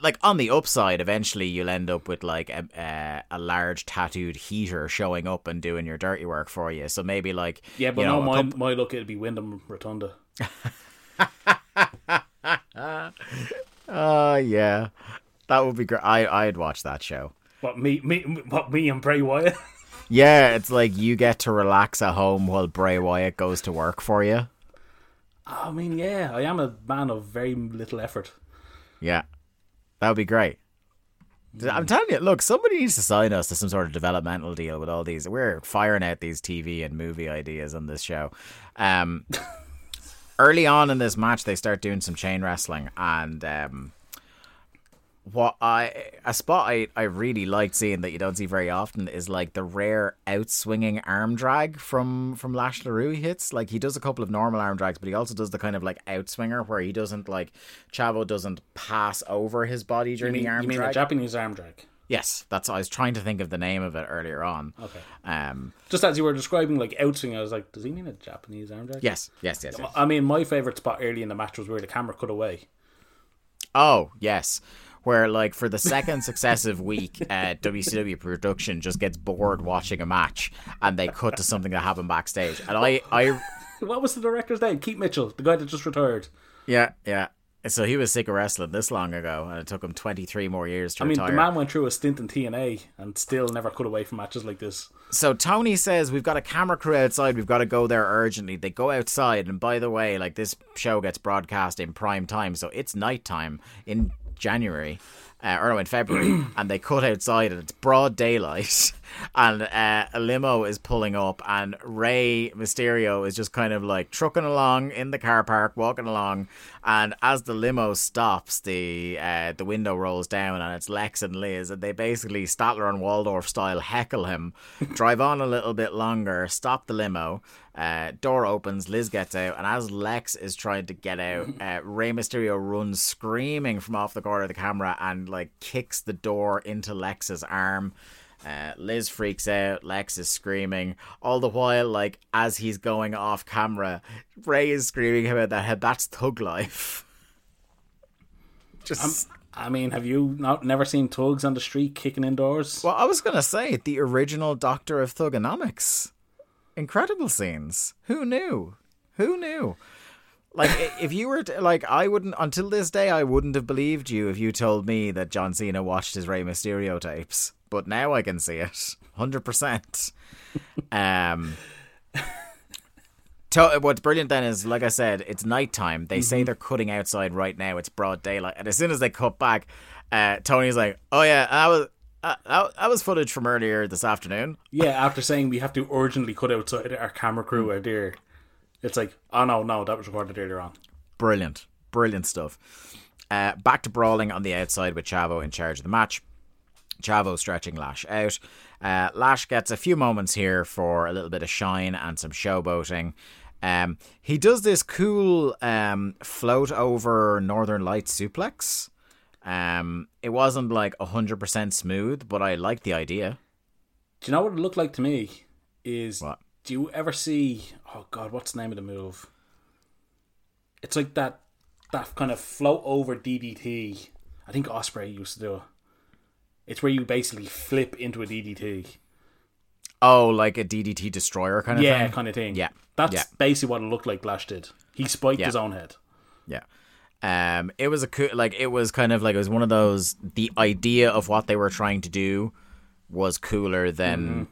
Speaker 2: like on the upside, eventually you'll end up with like a a, a large tattooed heater showing up and doing your dirty work for you. So maybe like
Speaker 3: Yeah, but
Speaker 2: you know,
Speaker 3: no, my
Speaker 2: couple-
Speaker 3: my look it'd be Wyndham Rotunda.
Speaker 2: Oh yeah, that would be great. I I'd watch that show.
Speaker 3: What me me what me and Bray Wyatt?
Speaker 2: Yeah, it's like you get to relax at home while Bray Wyatt goes to work for you.
Speaker 3: I mean, yeah, I am a man of very little effort.
Speaker 2: Yeah, that would be great. I'm telling you, look, somebody needs to sign us to some sort of developmental deal with all these. We're firing out these TV and movie ideas on this show. Um, early on in this match, they start doing some chain wrestling, and um, what I a spot I, I really liked seeing that you don't see very often is like the rare outswinging arm drag from from Lash LeRoux hits. Like he does a couple of normal arm drags, but he also does the kind of like outswinger where he doesn't like Chavo doesn't pass over his body during
Speaker 3: mean,
Speaker 2: the arm
Speaker 3: you mean
Speaker 2: drag.
Speaker 3: a Japanese arm drag?
Speaker 2: yes, that's I was trying to think of the name of it earlier on.
Speaker 3: Okay.
Speaker 2: Um.
Speaker 3: Just as you were describing like outswing, I was like, does he mean a Japanese arm drag?
Speaker 2: Yes. Yes. Yes. yes.
Speaker 3: I mean, my favorite spot early in the match was where the camera cut away.
Speaker 2: Oh, yes. Where like for the second successive week, uh, WCW production just gets bored watching a match, and they cut to something that happened backstage. And I, I,
Speaker 3: What was the director's name? Keith Mitchell, the guy that just retired.
Speaker 2: yeah, yeah. So he was sick of wrestling this long ago, and it took him twenty three more years to
Speaker 3: I mean,
Speaker 2: retire.
Speaker 3: the man went through a stint in TNA and still never cut away from matches like this.
Speaker 2: so Tony says we've got a camera crew outside. We've got to go there urgently. They go outside, and by the way, like this show gets broadcast in prime time, so it's nighttime in January. Uh, or no, in February, and they cut outside, and it's broad daylight, and uh, a limo is pulling up, and Rey Mysterio is just kind of like trucking along in the car park, walking along, and as the limo stops, the uh, the window rolls down, and it's Lex and Liz, and they basically Statler and Waldorf style heckle him, drive on a little bit longer, stop the limo, uh, door opens, Liz gets out, and as Lex is trying to get out, uh, Rey Mysterio runs screaming from off the corner of the camera and like kicks the door into Lex's arm. Uh, Liz freaks out. Lex is screaming. All the while, like as he's going off camera, Rey is screaming about that. That's thug life. Just
Speaker 3: I mean, have you not never seen tugs on the street kicking indoors?
Speaker 2: well, I was gonna say the original Doctor of Thugonomics. Incredible scenes. Who knew? Who knew? Like if you were to, like I wouldn't until this day I wouldn't have believed you if you told me that John Cena watched his Rey Mysterio tapes. But now I can see it. 100%. Um to, what's brilliant then is, like I said, it's nighttime. They say they're cutting outside right now. It's broad daylight, and as soon as they cut back, uh, Tony's like, "Oh yeah, I was uh, that, that was footage from earlier this afternoon."
Speaker 3: Yeah, after saying we have to urgently cut outside, our camera crew are there. It's like, oh no, no, that was recorded earlier on.
Speaker 2: Brilliant, brilliant stuff. Uh, back to brawling on the outside with Chavo in charge of the match. Chavo stretching Lash out. Uh, Lash gets a few moments here for a little bit of shine and some showboating. Um, he does this cool um, float over Northern Lights suplex. Um, it wasn't like 100% smooth, but I liked the idea.
Speaker 3: Do you know what it looked like to me? Is
Speaker 2: What?
Speaker 3: do you ever see? Oh God, what's the name of the move? It's like that that kind of float over DDT. I think Ospreay used to do it. It's where you basically flip into a DDT.
Speaker 2: Oh, like a DDT destroyer kind of
Speaker 3: yeah,
Speaker 2: thing?
Speaker 3: kind of thing.
Speaker 2: Yeah,
Speaker 3: that's
Speaker 2: yeah.
Speaker 3: basically what it looked like. Lash did. He spiked
Speaker 2: Yeah.
Speaker 3: his own head.
Speaker 2: Yeah. Um, it was a cool, like it was kind of like it was one of those. The idea of what they were trying to do was cooler than,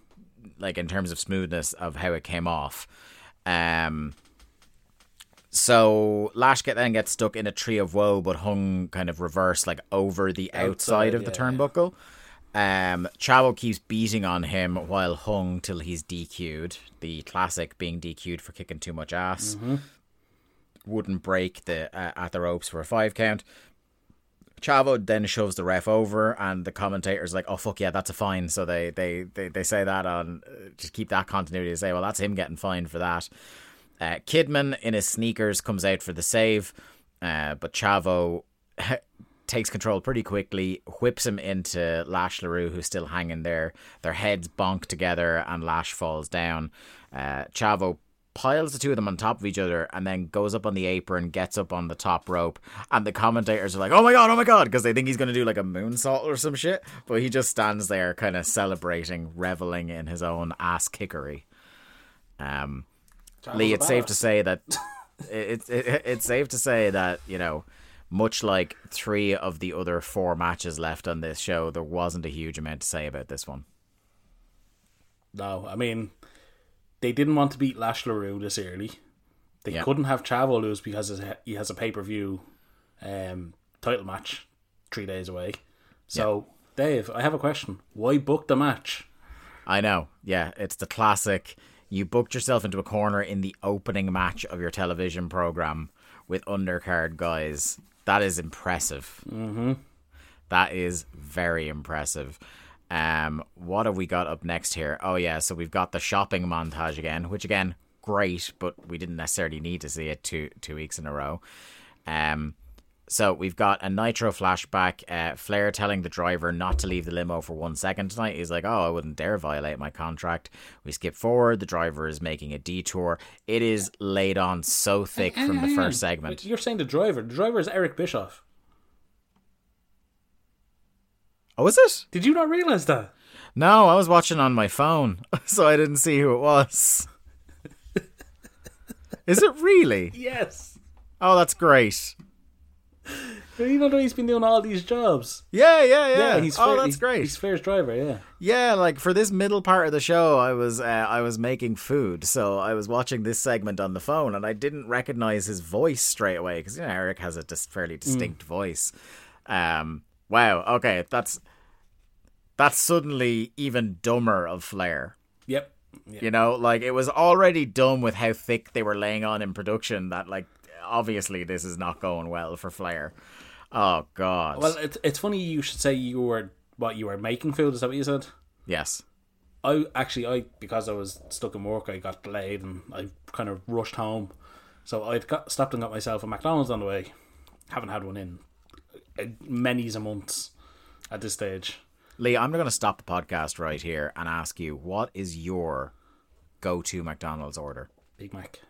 Speaker 2: like in terms of smoothness of how it came off. Um. So Lash get then gets stuck in a tree of woe, but hung kind of reverse, like over the outside,
Speaker 3: Outside,
Speaker 2: of the
Speaker 3: yeah.
Speaker 2: turnbuckle. Um, Chavo keeps beating on him while hung till he's DQ'd. The classic being DQ'd for kicking too much ass wouldn't break the uh, at the ropes for a five count. Chavo then shoves the ref over, and the commentator's like, "Oh fuck yeah, that's a fine." So they they they, they say that on uh, just keep that continuity. They say, "Well, that's him getting fined for that." Uh, Kidman in his sneakers comes out for the save, uh, but Chavo takes control pretty quickly, whips him into Lash LeRoux, who's still hanging there. Their heads bonk together, and Lash falls down. Uh, Chavo piles the two of them on top of each other and then goes up on the apron, gets up on the top rope, and the commentators are like, "Oh my god, oh my god," because they think he's going to do like a moonsault or some shit. But he just stands there, kind of celebrating, reveling in his own ass kickery. Um, Lee, it's safe to say that it's it, it's safe to say that you know, much like three of the other four matches left on this show, there wasn't a huge amount to say about this one.
Speaker 3: No, I mean, they didn't want to beat Lash LeRoux this early. They
Speaker 2: Yeah.
Speaker 3: couldn't have Chavo lose because he has a pay per view um, title match three days away. So, Dave, I have a question. Why book the match?
Speaker 2: I know. Yeah, it's the classic. You booked yourself into a corner in the opening match of your television program with undercard guys. That is impressive. Mm-hmm. That is very impressive. Um, what have we got up next here? Oh yeah, so we've got the shopping montage again, which again, great, but we didn't necessarily need to see it two two weeks in a row. Um, so we've got a Nitro flashback. Uh, Flair telling the driver not to leave the limo for one second tonight. He's like, "Oh, I wouldn't dare violate my contract." We skip forward. The driver is making a detour. It is laid on so thick from the first segment.
Speaker 3: You're saying the driver. The driver is Eric Bischoff.
Speaker 2: Oh, is it?
Speaker 3: Did you not realize that?
Speaker 2: No, I was watching on my phone, so I didn't see who it was. is it really?
Speaker 3: Yes.
Speaker 2: Oh, that's great.
Speaker 3: Even though he's been doing all these jobs.
Speaker 2: Yeah, yeah, yeah.
Speaker 3: Yeah, he's
Speaker 2: oh,
Speaker 3: fair,
Speaker 2: that's
Speaker 3: he's,
Speaker 2: great.
Speaker 3: He's Flair's driver, yeah.
Speaker 2: Yeah, like for this middle part of the show, I was uh, I was making food, so I was watching this segment on the phone, and I didn't recognize his voice straight away because you know Eric has a dis- fairly distinct voice. Um, wow, okay, that's that's suddenly even dumber of Flair.
Speaker 3: Yep. Yeah.
Speaker 2: You know, like it was already dumb with how thick they were laying on in production. That like obviously this is not going well for Flair. Oh God.
Speaker 3: Well, it's it's funny you should say you were what you were making food. Is that what you said?
Speaker 2: yes.
Speaker 3: I actually I because I was stuck in work, I got delayed and I kind of rushed home. So I'd got stopped and got myself a McDonald's on the way. Haven't had one in uh, many's a months at this stage.
Speaker 2: Lee, I'm going to stop the podcast right here and ask you what is your go-to McDonald's order?
Speaker 3: Big Mac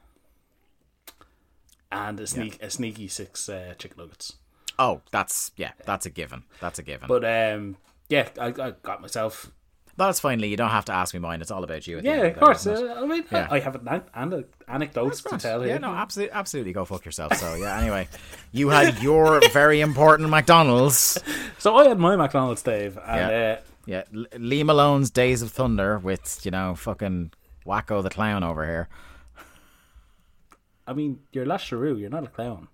Speaker 3: and a sneak a sneaky six uh, chicken nuggets.
Speaker 2: Oh, that's yeah, that's a given. That's a given.
Speaker 3: But um, yeah, I, I got myself.
Speaker 2: that's finally. You don't have to ask me mine. It's all about you.
Speaker 3: Yeah, of
Speaker 2: the
Speaker 3: course. Uh, I mean,
Speaker 2: Yeah.
Speaker 3: I have an, an, anecdotes to tell here.
Speaker 2: Yeah, no, absolutely, absolutely. Go fuck yourself. So yeah. Anyway, you had your very important McDonald's.
Speaker 3: So I had my McDonald's, Dave, and
Speaker 2: Yeah.
Speaker 3: uh,
Speaker 2: Yeah, L- Lee Malone's Days of Thunder with you know fucking Wacko the clown over here.
Speaker 3: I mean, you're Lash LeRoux, you're not a clown.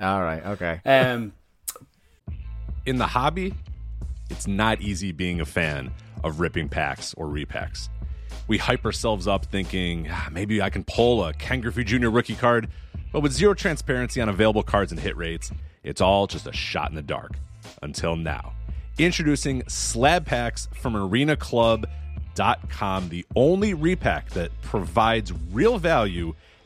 Speaker 2: All right, okay.
Speaker 3: Um,
Speaker 4: in the hobby, it's not easy being a fan of ripping packs or repacks. We hype ourselves up thinking "Ah, maybe I can pull a Ken Griffey Jr. rookie card, but with zero transparency on available cards and hit rates, it's all just a shot in the dark. Until now. Introducing slab packs from arenaclub.com, the only repack that provides real value,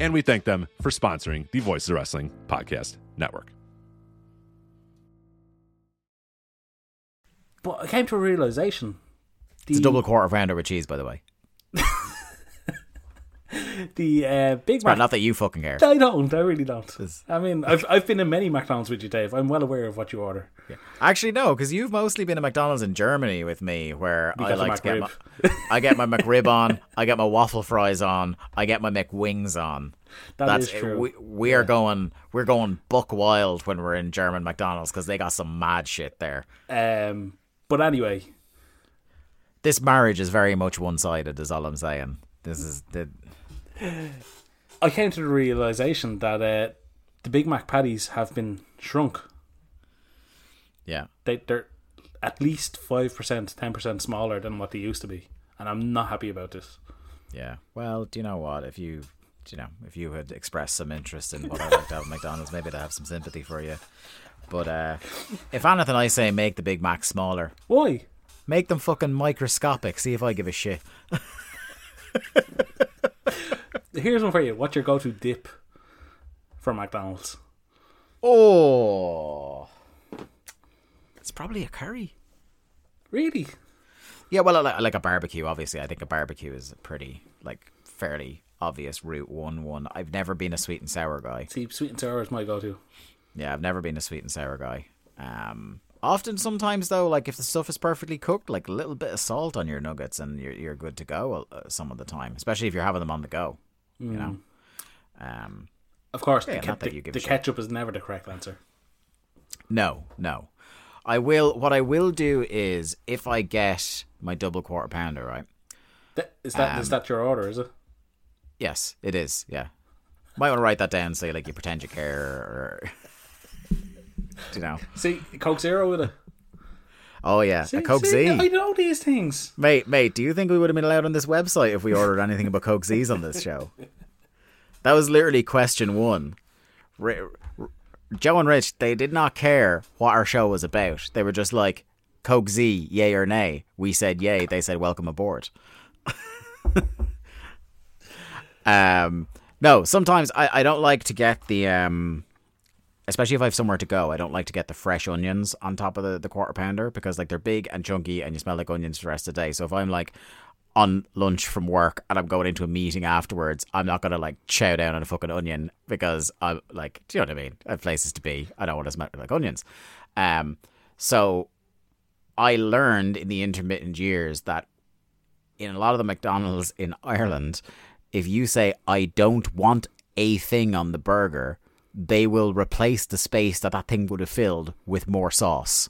Speaker 4: And we thank them for sponsoring the Voices of Wrestling Podcast Network.
Speaker 3: But I came to a realization. The,
Speaker 2: It's a double quarter pounder with cheese, by the way.
Speaker 3: the uh, Big Mac.
Speaker 2: not that you fucking care.
Speaker 3: I don't. I really don't.
Speaker 2: It's-
Speaker 3: I mean, I've I've been in many McDonald's with you, Dave. I'm well aware of what you order.
Speaker 2: Actually, no, because you've mostly been at McDonald's in Germany with me, where
Speaker 3: You
Speaker 2: I like to get my, I get my McRib on, I get my waffle fries on, I get my McWings on.
Speaker 3: That
Speaker 2: That's
Speaker 3: is true.
Speaker 2: We, we are going, we're going buck wild when we're in German McDonald's because they got some mad shit there.
Speaker 3: Um, but anyway,
Speaker 2: This marriage is very much one sided. Is all I'm saying. This is the
Speaker 3: I came to the realization that uh, the Big Mac patties have been shrunk.
Speaker 2: yeah.
Speaker 3: They they're at least five percent, ten percent smaller than what they used to be, and I'm not happy about this.
Speaker 2: Yeah. Well, do you know what? If you, do you know, if you had expressed some interest in what I like to have at McDonald's, maybe they'd have some sympathy for you. But uh, if anything, I say make the Big Mac smaller.
Speaker 3: Why?
Speaker 2: Make them fucking microscopic. See if I give a shit.
Speaker 3: Here's one for you. What's your go-to dip for McDonald's?
Speaker 2: Oh, it's probably a curry.
Speaker 3: Really?
Speaker 2: Yeah, well, I like, I like a barbecue. Obviously, I think a barbecue is a pretty like fairly obvious route one. One. I've never been a sweet and sour guy.
Speaker 3: See, sweet and sour is my go-to.
Speaker 2: Yeah, I've never been a sweet and sour guy. Um, often, sometimes though, like if the stuff is perfectly cooked, like a little bit of salt on your nuggets, and you're you're good to go. Uh, some of the time, especially if you're having them on the go. You know. Um,
Speaker 3: Of course,
Speaker 2: Yeah,
Speaker 3: the, ke-
Speaker 2: that
Speaker 3: the, the ketchup is never the correct answer.
Speaker 2: no, no. I will. What I will do is, if I get my double quarter pounder, right?
Speaker 3: Th- Is that is
Speaker 2: Um,
Speaker 3: that your order? Is it?
Speaker 2: Yes, it is. Yeah, might want to write that down. Say like you pretend you care, or you know.
Speaker 3: See, Coke Zero with it.
Speaker 2: Oh yeah,
Speaker 3: See,
Speaker 2: a Coke
Speaker 3: see,
Speaker 2: Z.
Speaker 3: I know these things.
Speaker 2: Mate, mate, do you think we would have been allowed on this website if we ordered anything about Coke Z's on this show? That was literally question one. R- R- Joe and Rich, they did not care what our show was about. They were just like, Coke Z, yay or nay. We said yay. They said welcome aboard. um, no, sometimes I, I don't like to get the um, especially if I have somewhere to go, I don't like to get the fresh onions on top of the, the quarter pounder because like they're big and chunky and you smell like onions for the rest of the day. So if I'm like on lunch from work and I'm going into a meeting afterwards, I'm not gonna like chow down on a fucking onion because I'm like, do you know what I mean? I have places to be. I don't want to smell like onions. Um, so I learned in the intermittent years that in a lot of the McDonald's in Ireland, if you say I don't want a thing on the burger, they will replace the space that that thing would have filled with more sauce.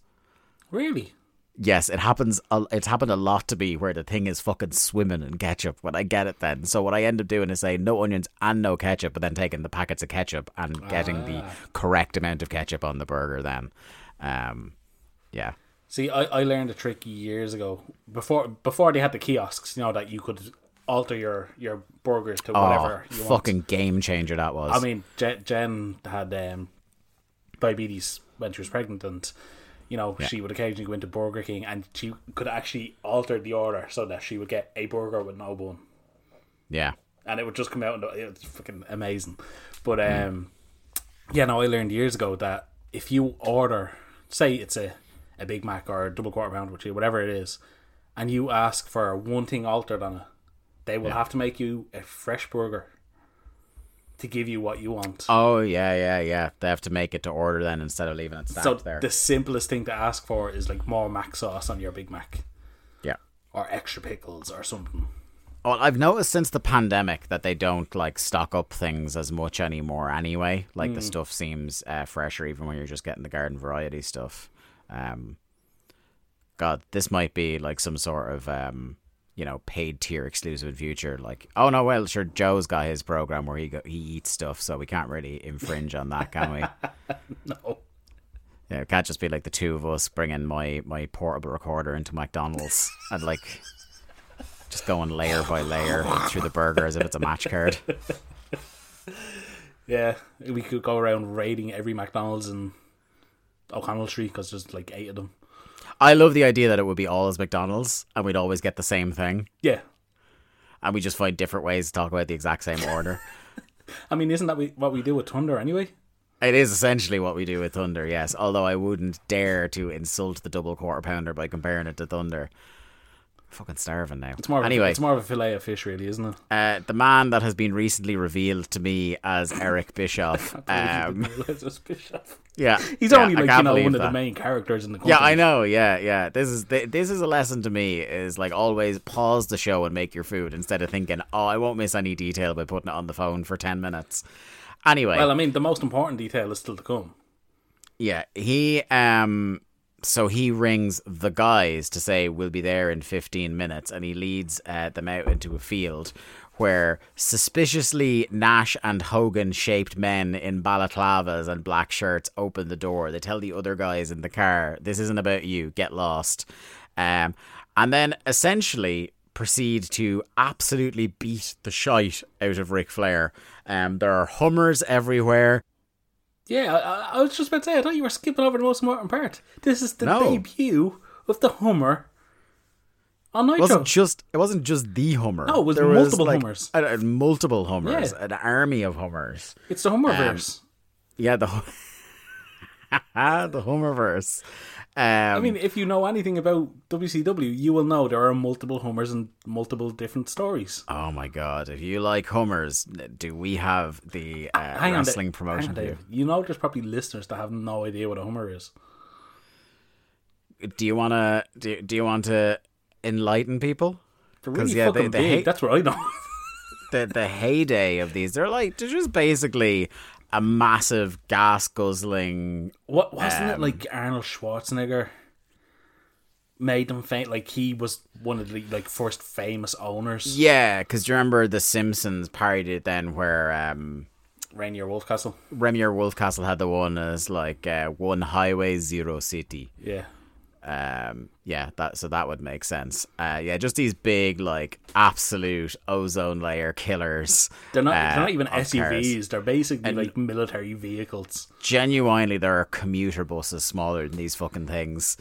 Speaker 3: Really?
Speaker 2: Yes, it happens. a- It's happened a lot to me where the thing is fucking swimming in ketchup when I get it. Then, so what I end up doing is saying no onions and no ketchup, but then taking the packets of ketchup and getting the correct amount of ketchup on the burger. Then, um, yeah,
Speaker 3: See, I, I learned a trick years ago before before they had the kiosks. You know that you could alter your your burgers to whatever
Speaker 2: oh,
Speaker 3: you want.
Speaker 2: fucking game changer that was.
Speaker 3: I mean, Jen, Jen had um, diabetes when she was pregnant, and you know she would occasionally go into Burger King, and she could actually alter the order so that she would get a burger with no bun,
Speaker 2: yeah,
Speaker 3: and it would just come out, and it's fucking amazing. But um, yeah, no, I learned years ago that if you order, say it's a a Big Mac or a double quarter pounder with you, whatever it is, and you ask for one thing altered on it, they will have to make you a fresh burger to give you what you want.
Speaker 2: Oh yeah, yeah, yeah. They have to make it to order then instead of leaving it stacked
Speaker 3: so
Speaker 2: there.
Speaker 3: the simplest thing to ask for is like more mac sauce on your Big Mac
Speaker 2: yeah.
Speaker 3: or extra pickles or something.
Speaker 2: Well, I've noticed since the pandemic that they don't like stock up things as much anymore. Anyway, like
Speaker 3: Hmm.
Speaker 2: the stuff seems uh, fresher even when you're just getting the garden variety stuff. Um, God, this might be like some sort of um, you know, paid tier exclusive in future. Like, oh no, well, sure, Joe's got his program where he go, he eats stuff, so we can't really infringe on that, can we?
Speaker 3: No.
Speaker 2: Yeah, it can't just be like the two of us bringing my my portable recorder into McDonald's and like just going layer by layer through the burger as if it's a match card.
Speaker 3: Yeah, we could go around raiding every McDonald's in O'Connell Street because there's like eight of them.
Speaker 2: I love the idea that it would be all as McDonald's and we'd always get the same thing
Speaker 3: Yeah,
Speaker 2: and we just find different ways to talk about the exact same order.
Speaker 3: I mean, isn't that we, what we do with Thunder anyway?
Speaker 2: It is essentially what we do with Thunder, yes. Although I wouldn't dare to insult the double quarter pounder by comparing it to Thunder. Fucking starving now.
Speaker 3: It's more of
Speaker 2: anyway,
Speaker 3: a, it's more of a fillet of fish, really, isn't it?
Speaker 2: uh, the man that has been recently revealed to me as Eric Bischoff. Um, yeah,
Speaker 3: He's
Speaker 2: yeah,
Speaker 3: only like you know one of the main characters in the company.
Speaker 2: Yeah, I know. Yeah, yeah. This is th- this is a lesson to me. Is like always pause the show and make your food instead of thinking, oh, I won't miss any detail by putting it on the phone for ten minutes. Anyway,
Speaker 3: Well, I mean, the most important detail is still to come.
Speaker 2: yeah, he um, so he rings the guys to say we'll be there in fifteen minutes, and he leads uh, them out into a field where suspiciously Nash and Hogan shaped men in balaclavas and black shirts open the door. They tell the other guys in the car, "This isn't about you. Get lost." Um, and then essentially proceed to absolutely beat the shite out of Ric Flair. Um, there are Hummers everywhere.
Speaker 3: Yeah, I, I- was just about to say, I thought you were skipping over the most important part. This is the
Speaker 2: No.
Speaker 3: debut of the Hummer on
Speaker 2: It wasn't just it wasn't just the Hummer.
Speaker 3: No, it was
Speaker 2: There
Speaker 3: multiple
Speaker 2: like,
Speaker 3: Hummers.
Speaker 2: uh, uh, multiple Hummers,
Speaker 3: Yeah.
Speaker 2: an army of Hummers.
Speaker 3: It's the Hummerverse.
Speaker 2: Yeah, the the Hummerverse. Um,
Speaker 3: I mean, if you know anything about WCW, you will know there are multiple Hummers and multiple different stories.
Speaker 2: oh my god! If you like Hummers, do we have the uh,
Speaker 3: Hang on,
Speaker 2: wrestling
Speaker 3: Dave.
Speaker 2: promotion?
Speaker 3: On,
Speaker 2: you?
Speaker 3: Know, there's probably listeners that have no idea what a Hummer is.
Speaker 2: Do you want to? Do, do you want to enlighten people?
Speaker 3: They're
Speaker 2: 'Cause,
Speaker 3: really
Speaker 2: yeah, they- they hate-
Speaker 3: That's what I know.
Speaker 2: the the heyday of these. They're like they're just basically a massive gas guzzling.
Speaker 3: what wasn't it
Speaker 2: Um,
Speaker 3: like Arnold Schwarzenegger made them faint? Like he was one of the like first famous owners.
Speaker 2: Yeah, because you remember the Simpsons parodied it then where um
Speaker 3: Rainier Wolfcastle.
Speaker 2: Remier Wolfcastle had the one as like uh, one highway zero city.
Speaker 3: Yeah.
Speaker 2: Um, yeah, that so that would make sense. Uh, yeah, just these big like absolute ozone layer killers.
Speaker 3: They're not.
Speaker 2: uh,
Speaker 3: they're not even
Speaker 2: of cars.
Speaker 3: SUVs. They're basically
Speaker 2: And-
Speaker 3: like military vehicles.
Speaker 2: Genuinely, there are commuter buses smaller than these fucking things.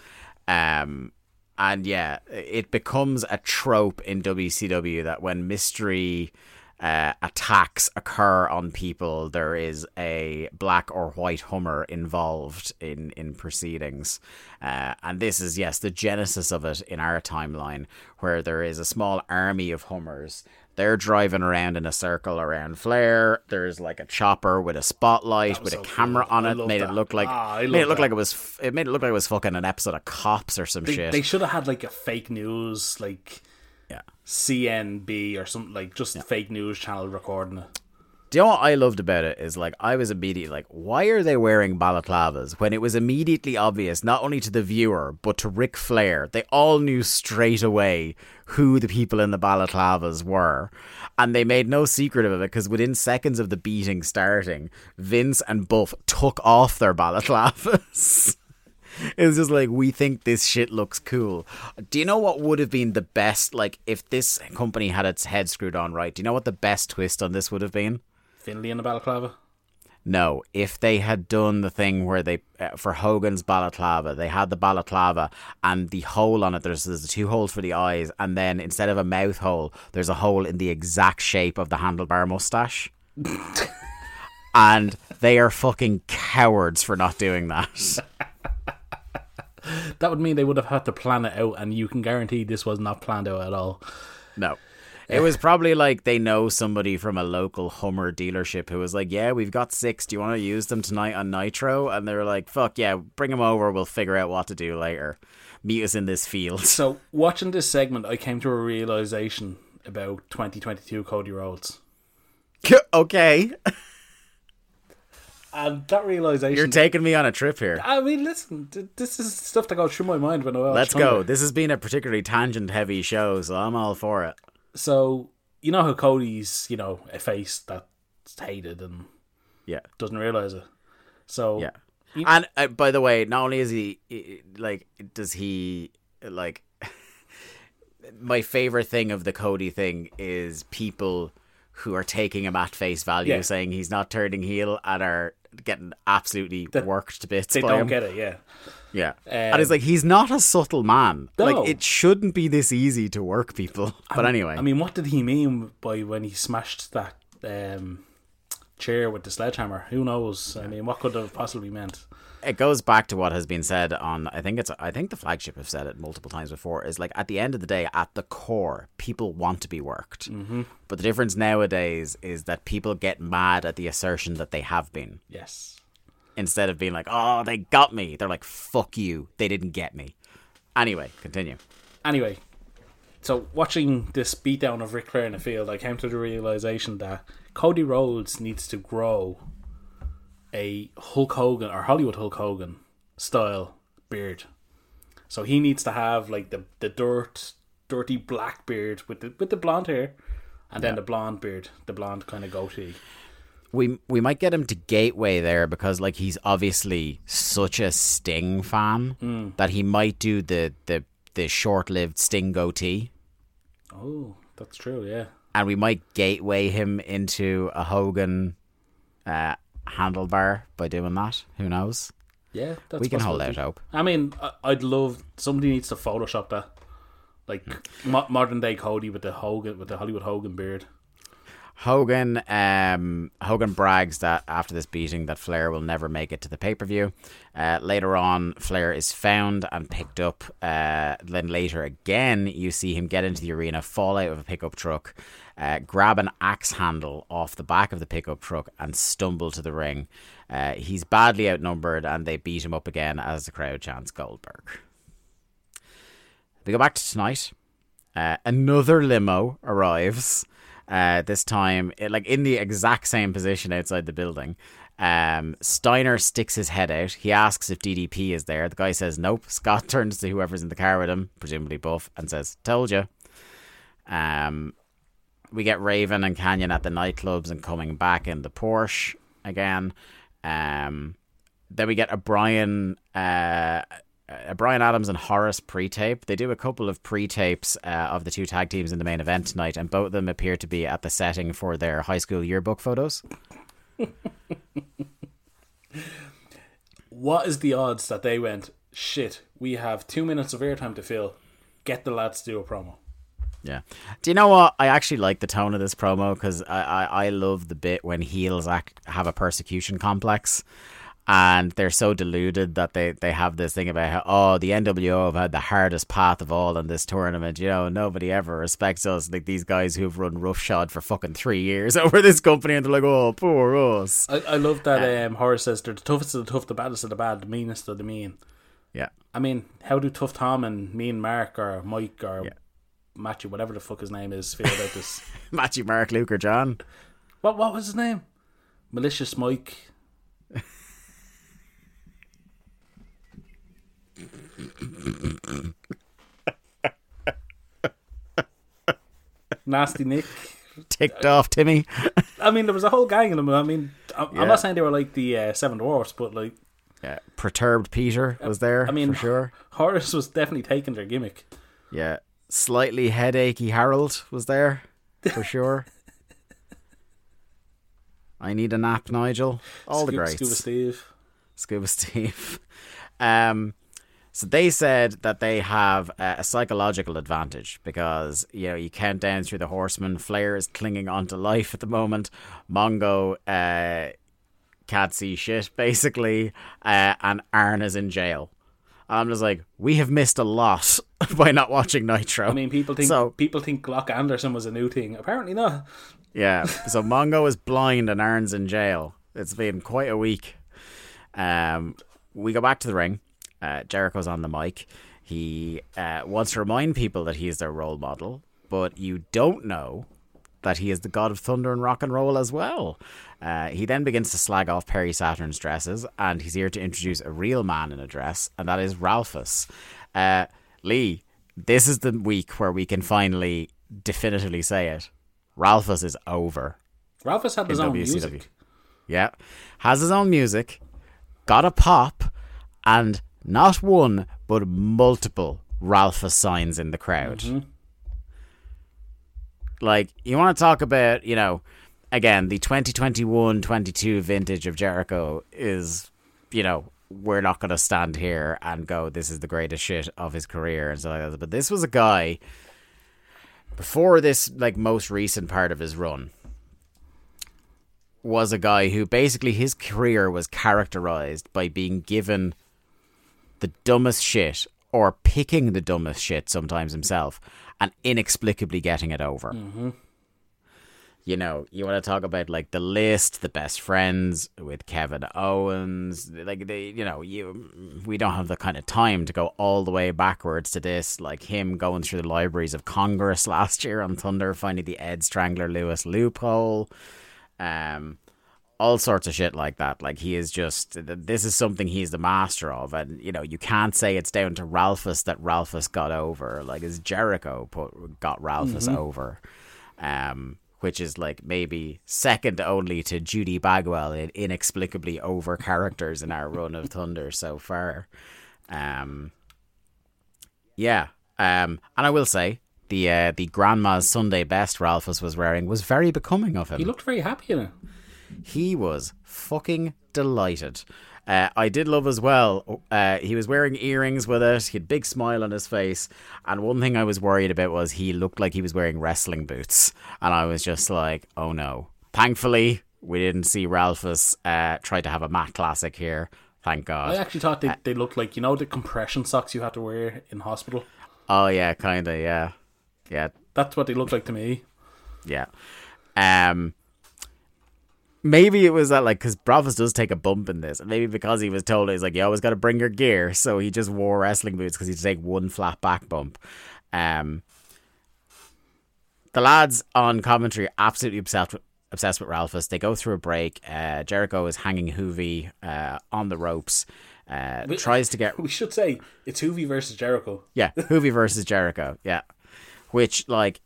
Speaker 2: Um, and yeah, it becomes a trope in WCW that when mystery uh, attacks occur on people, there is a black or white Hummer involved in in proceedings. Uh, and this is yes, the genesis of it in our timeline, where there is a small army of Hummers. They're driving around in a circle around Flair. There's like a chopper with a spotlight with a camera
Speaker 3: cool.
Speaker 2: on it. Made it look like
Speaker 3: Ah,
Speaker 2: made it look
Speaker 3: that.
Speaker 2: like it was. It made it look like it was fucking an episode of Cops or some
Speaker 3: They,
Speaker 2: shit.
Speaker 3: they should have had like a fake news, like. CNB or something, like just fake news channel recording it.
Speaker 2: Do you know what I loved about it is like I was immediately like, why are they wearing balaclavas when it was immediately obvious not only to the viewer but to Ric Flair? They all knew straight away who the people in the balaclavas were, and they made no secret of it because within seconds of the beating starting, Vince and Buff took off their balaclavas. It's just like we think this shit looks cool. Do you know what would have been the best? Like if this company had its head screwed on right. Do you know what the best twist on this would have been?
Speaker 3: Finley in the balaclava.
Speaker 2: No, if they had done the thing where they uh, for Hogan's balaclava, they had the balaclava and the hole on it. There's there's two holes for the eyes, and then instead of a mouth hole, there's a hole in the exact shape of the handlebar mustache. and they are fucking cowards for not doing that.
Speaker 3: That would mean they would have had to plan it out, and you can guarantee this was not planned out at all.
Speaker 2: No. It was probably like they know somebody from a local Hummer dealership who was like, "Yeah, we've got six. Do you want to use them tonight on Nitro?" And they were like, "Fuck yeah, bring them over. We'll figure out what to do later. Meet us in this field."
Speaker 3: So watching this segment, I came to a realization about 2022 Cody Rhodes,
Speaker 2: okay,
Speaker 3: and that realization.
Speaker 2: you're taking me on a trip here.
Speaker 3: I mean, listen, this is stuff that goes through my mind when I watch
Speaker 2: Let's go. This has been a particularly tangent-heavy show, so I'm all for it.
Speaker 3: So you know how Cody's, you know, a face that's hated and
Speaker 2: Yeah.
Speaker 3: doesn't realize it. So
Speaker 2: Yeah.
Speaker 3: You-
Speaker 2: And uh, by the way, not only is he like, does he like? my favorite thing of the Cody thing is people who are taking him at face value,
Speaker 3: Yeah.
Speaker 2: saying he's not turning heel, and are getting absolutely worked to bits.
Speaker 3: they don't
Speaker 2: him.
Speaker 3: get it. Yeah.
Speaker 2: Yeah,
Speaker 3: Um,
Speaker 2: and it's like he's not a subtle man.
Speaker 3: No.
Speaker 2: Like it shouldn't be this easy to work people. But anyway,
Speaker 3: I mean, what did he mean by when he smashed that um, chair with the sledgehammer? Who knows? I mean, what could have possibly meant?
Speaker 2: It goes back to what has been said on I think it's I think the flagship have said it multiple times before is like at the end of the day at the core people want to be worked. Mm-hmm. but the difference nowadays is that people get mad at the assertion that they have been.
Speaker 3: Yes.
Speaker 2: instead of being like oh they got me they're like fuck you. They didn't get me. Anyway continue.
Speaker 3: Anyway, so watching this beatdown of Ric Flair in the field, I came to the realization that Cody Rhodes needs to grow a Hulk Hogan or Hollywood Hulk Hogan style beard. So he needs to have like the the dirt, dirty black beard with the with the blonde hair, and then the blonde beard, the blonde kind of goatee.
Speaker 2: we we might get him to Gateway there because like he's obviously such a Sting fan that he might do the the the short-lived Sting goatee
Speaker 3: Oh, that's true. Yeah.
Speaker 2: and we might gateway him into a Hogan uh, handlebar by doing that. Who knows?
Speaker 3: Yeah, that's
Speaker 2: we can hold out hope.
Speaker 3: I mean, I- I'd love somebody needs to Photoshop that, like mo- modern day Cody with the Hogan with the Hollywood Hogan beard.
Speaker 2: Hogan, um, Hogan brags that after this beating, that Flair will never make it to the pay per view. Uh, later on, Flair is found and picked up. Uh, then later again, you see him get into the arena, fall out of a pickup truck, uh, grab an axe handle off the back of the pickup truck, and stumble to the ring. Uh, he's badly outnumbered, and they beat him up again as the crowd chants Goldberg. We go back to tonight. Uh, another limo arrives. Uh, this time, it, like in the exact same position outside the building. Um, Steiner sticks his head out. He asks if DDP is there. The guy says nope. Scott turns to whoever's in the car with him, presumably Buff, and says, "Told you." Um, we get Raven and Kanyon at the nightclubs and coming back in the Porsche again. Um, then we get a Brian, uh, a Brian Adams and Horace pre-tape. They do a couple of pre-tapes uh, of the two tag teams in the main event tonight, and both of them appear to be at the setting for their high school yearbook photos.
Speaker 3: What is the odds that they went? Shit, we have two minutes of airtime to fill. Get the lads to do a promo.
Speaker 2: Yeah. Do you know what? I actually like the tone of this promo because I, I, I love the bit when heels act have a persecution complex. And they're so deluded that they, they have this thing about how, oh, the NWO have had the hardest path of all in this tournament. You know, nobody ever respects us. Like these guys who've run roughshod for fucking three years over this company. And they're like, oh, poor us.
Speaker 3: I, I love that um, Horace says they're the toughest of the tough, the baddest of the bad, the meanest of the mean.
Speaker 2: Yeah.
Speaker 3: I mean, how do Tough Tom and Mean Mark or Mike or
Speaker 2: Yeah.
Speaker 3: Matthew, whatever the fuck his name is, feel about this?
Speaker 2: Matthew, Mark, Luke, or John.
Speaker 3: what what was his name? Malicious Mike. Nasty Nick.
Speaker 2: Ticked off Timmy.
Speaker 3: I mean, there was a whole gang of them. I mean, I'm, I'm
Speaker 2: Yeah.
Speaker 3: not saying they were like the uh, Seven Dwarfs, but like,
Speaker 2: Yeah. Perturbed Peter was there.
Speaker 3: I mean,
Speaker 2: for sure.
Speaker 3: Horace was definitely taking their gimmick.
Speaker 2: Yeah. Slightly headachy Harold was there, for sure. I need a nap, Nigel. All the greats.
Speaker 3: Scuba Steve.
Speaker 2: Scuba Steve. Um, so they said that they have a, psychological advantage because you know you count down through the horsemen. Flair is clinging onto life at the moment. Mongo uh, can't see shit basically, uh, and Arn is in jail. I'm just like, we have missed a lot by not watching Nitro.
Speaker 3: I mean, people think
Speaker 2: so.
Speaker 3: people think Glock Anderson was a new thing. Apparently not.
Speaker 2: Yeah. So Mongo is blind and Arn's in jail. It's been quite a week. Um, we go back to the ring. Uh, Jericho's on the mic. He uh, wants to remind people that he is their role model, but you don't know that he is the god of thunder and rock and roll as well. Uh, he then begins to slag off Perry Saturn's dresses, and he's here to introduce a real man in a dress, and that is Ralphus. Uh, Lee, this is the week where we can finally definitively say it. Ralphus is over
Speaker 3: Ralph has had his own
Speaker 2: WCW.
Speaker 3: music.
Speaker 2: Yeah. Has his own music, got a pop, and not one, but multiple Ralphus signs in the crowd.
Speaker 3: Mm-hmm.
Speaker 2: Like, you want to talk about, you know, again, the 2021 22 vintage of Jericho is, you know, we're not going to stand here and go, this is the greatest shit of his career and stuff like that. But this was a guy before this, like, most recent part of his run was a guy who basically his career was characterized by being given the dumbest shit or picking the dumbest shit sometimes himself and inexplicably getting it over. You know, you want to talk about like the list, the best friends with Kevin Owens, like they, you know, you we don't have the kind of time to go all the way backwards to this, like him going through the libraries of Congress last year on Thunder, finding the Ed Strangler Lewis loophole um, all sorts of shit like that. Like he is just this is something he's the master of, and you know you can't say it's down to Ralphus that Ralphus got over. Like is Jericho put got Ralphus over, um, which is like maybe second only to Judy Bagwell in inexplicably over characters in our run of Thunder so far. Um, yeah, um, and I will say. The, uh, the grandma's Sunday best Ralphus was wearing was very becoming of him
Speaker 3: He looked very happy in it.
Speaker 2: He was fucking delighted. Uh, I did love as well. Uh, he was wearing earrings with it. He had a big smile on his face. And one thing I was worried about was he looked like he was wearing wrestling boots. And I was just like, oh no. Thankfully, we didn't see Ralphus uh, try to have a Matt Classic here. Thank God.
Speaker 3: I actually thought they, they looked like, you know, the compression socks you had to wear in hospital.
Speaker 2: oh, yeah, kind of, yeah. Yeah,
Speaker 3: That's what they looked like to me.
Speaker 2: Yeah. Um. Maybe it was that like because Ralphus does take a bump in this, and maybe because he was told he's like you always got to bring your gear, so he just wore wrestling boots because he'd take one flat back bump. Um. The lads on commentary are absolutely obsessed with, obsessed with Ralphus. They go through a break. Uh, Jericho is hanging Juvi uh, on the ropes. Uh,
Speaker 3: We-
Speaker 2: tries to get
Speaker 3: We should say it's Juvi versus Jericho.
Speaker 2: yeah, Juvi versus Jericho. Yeah, which like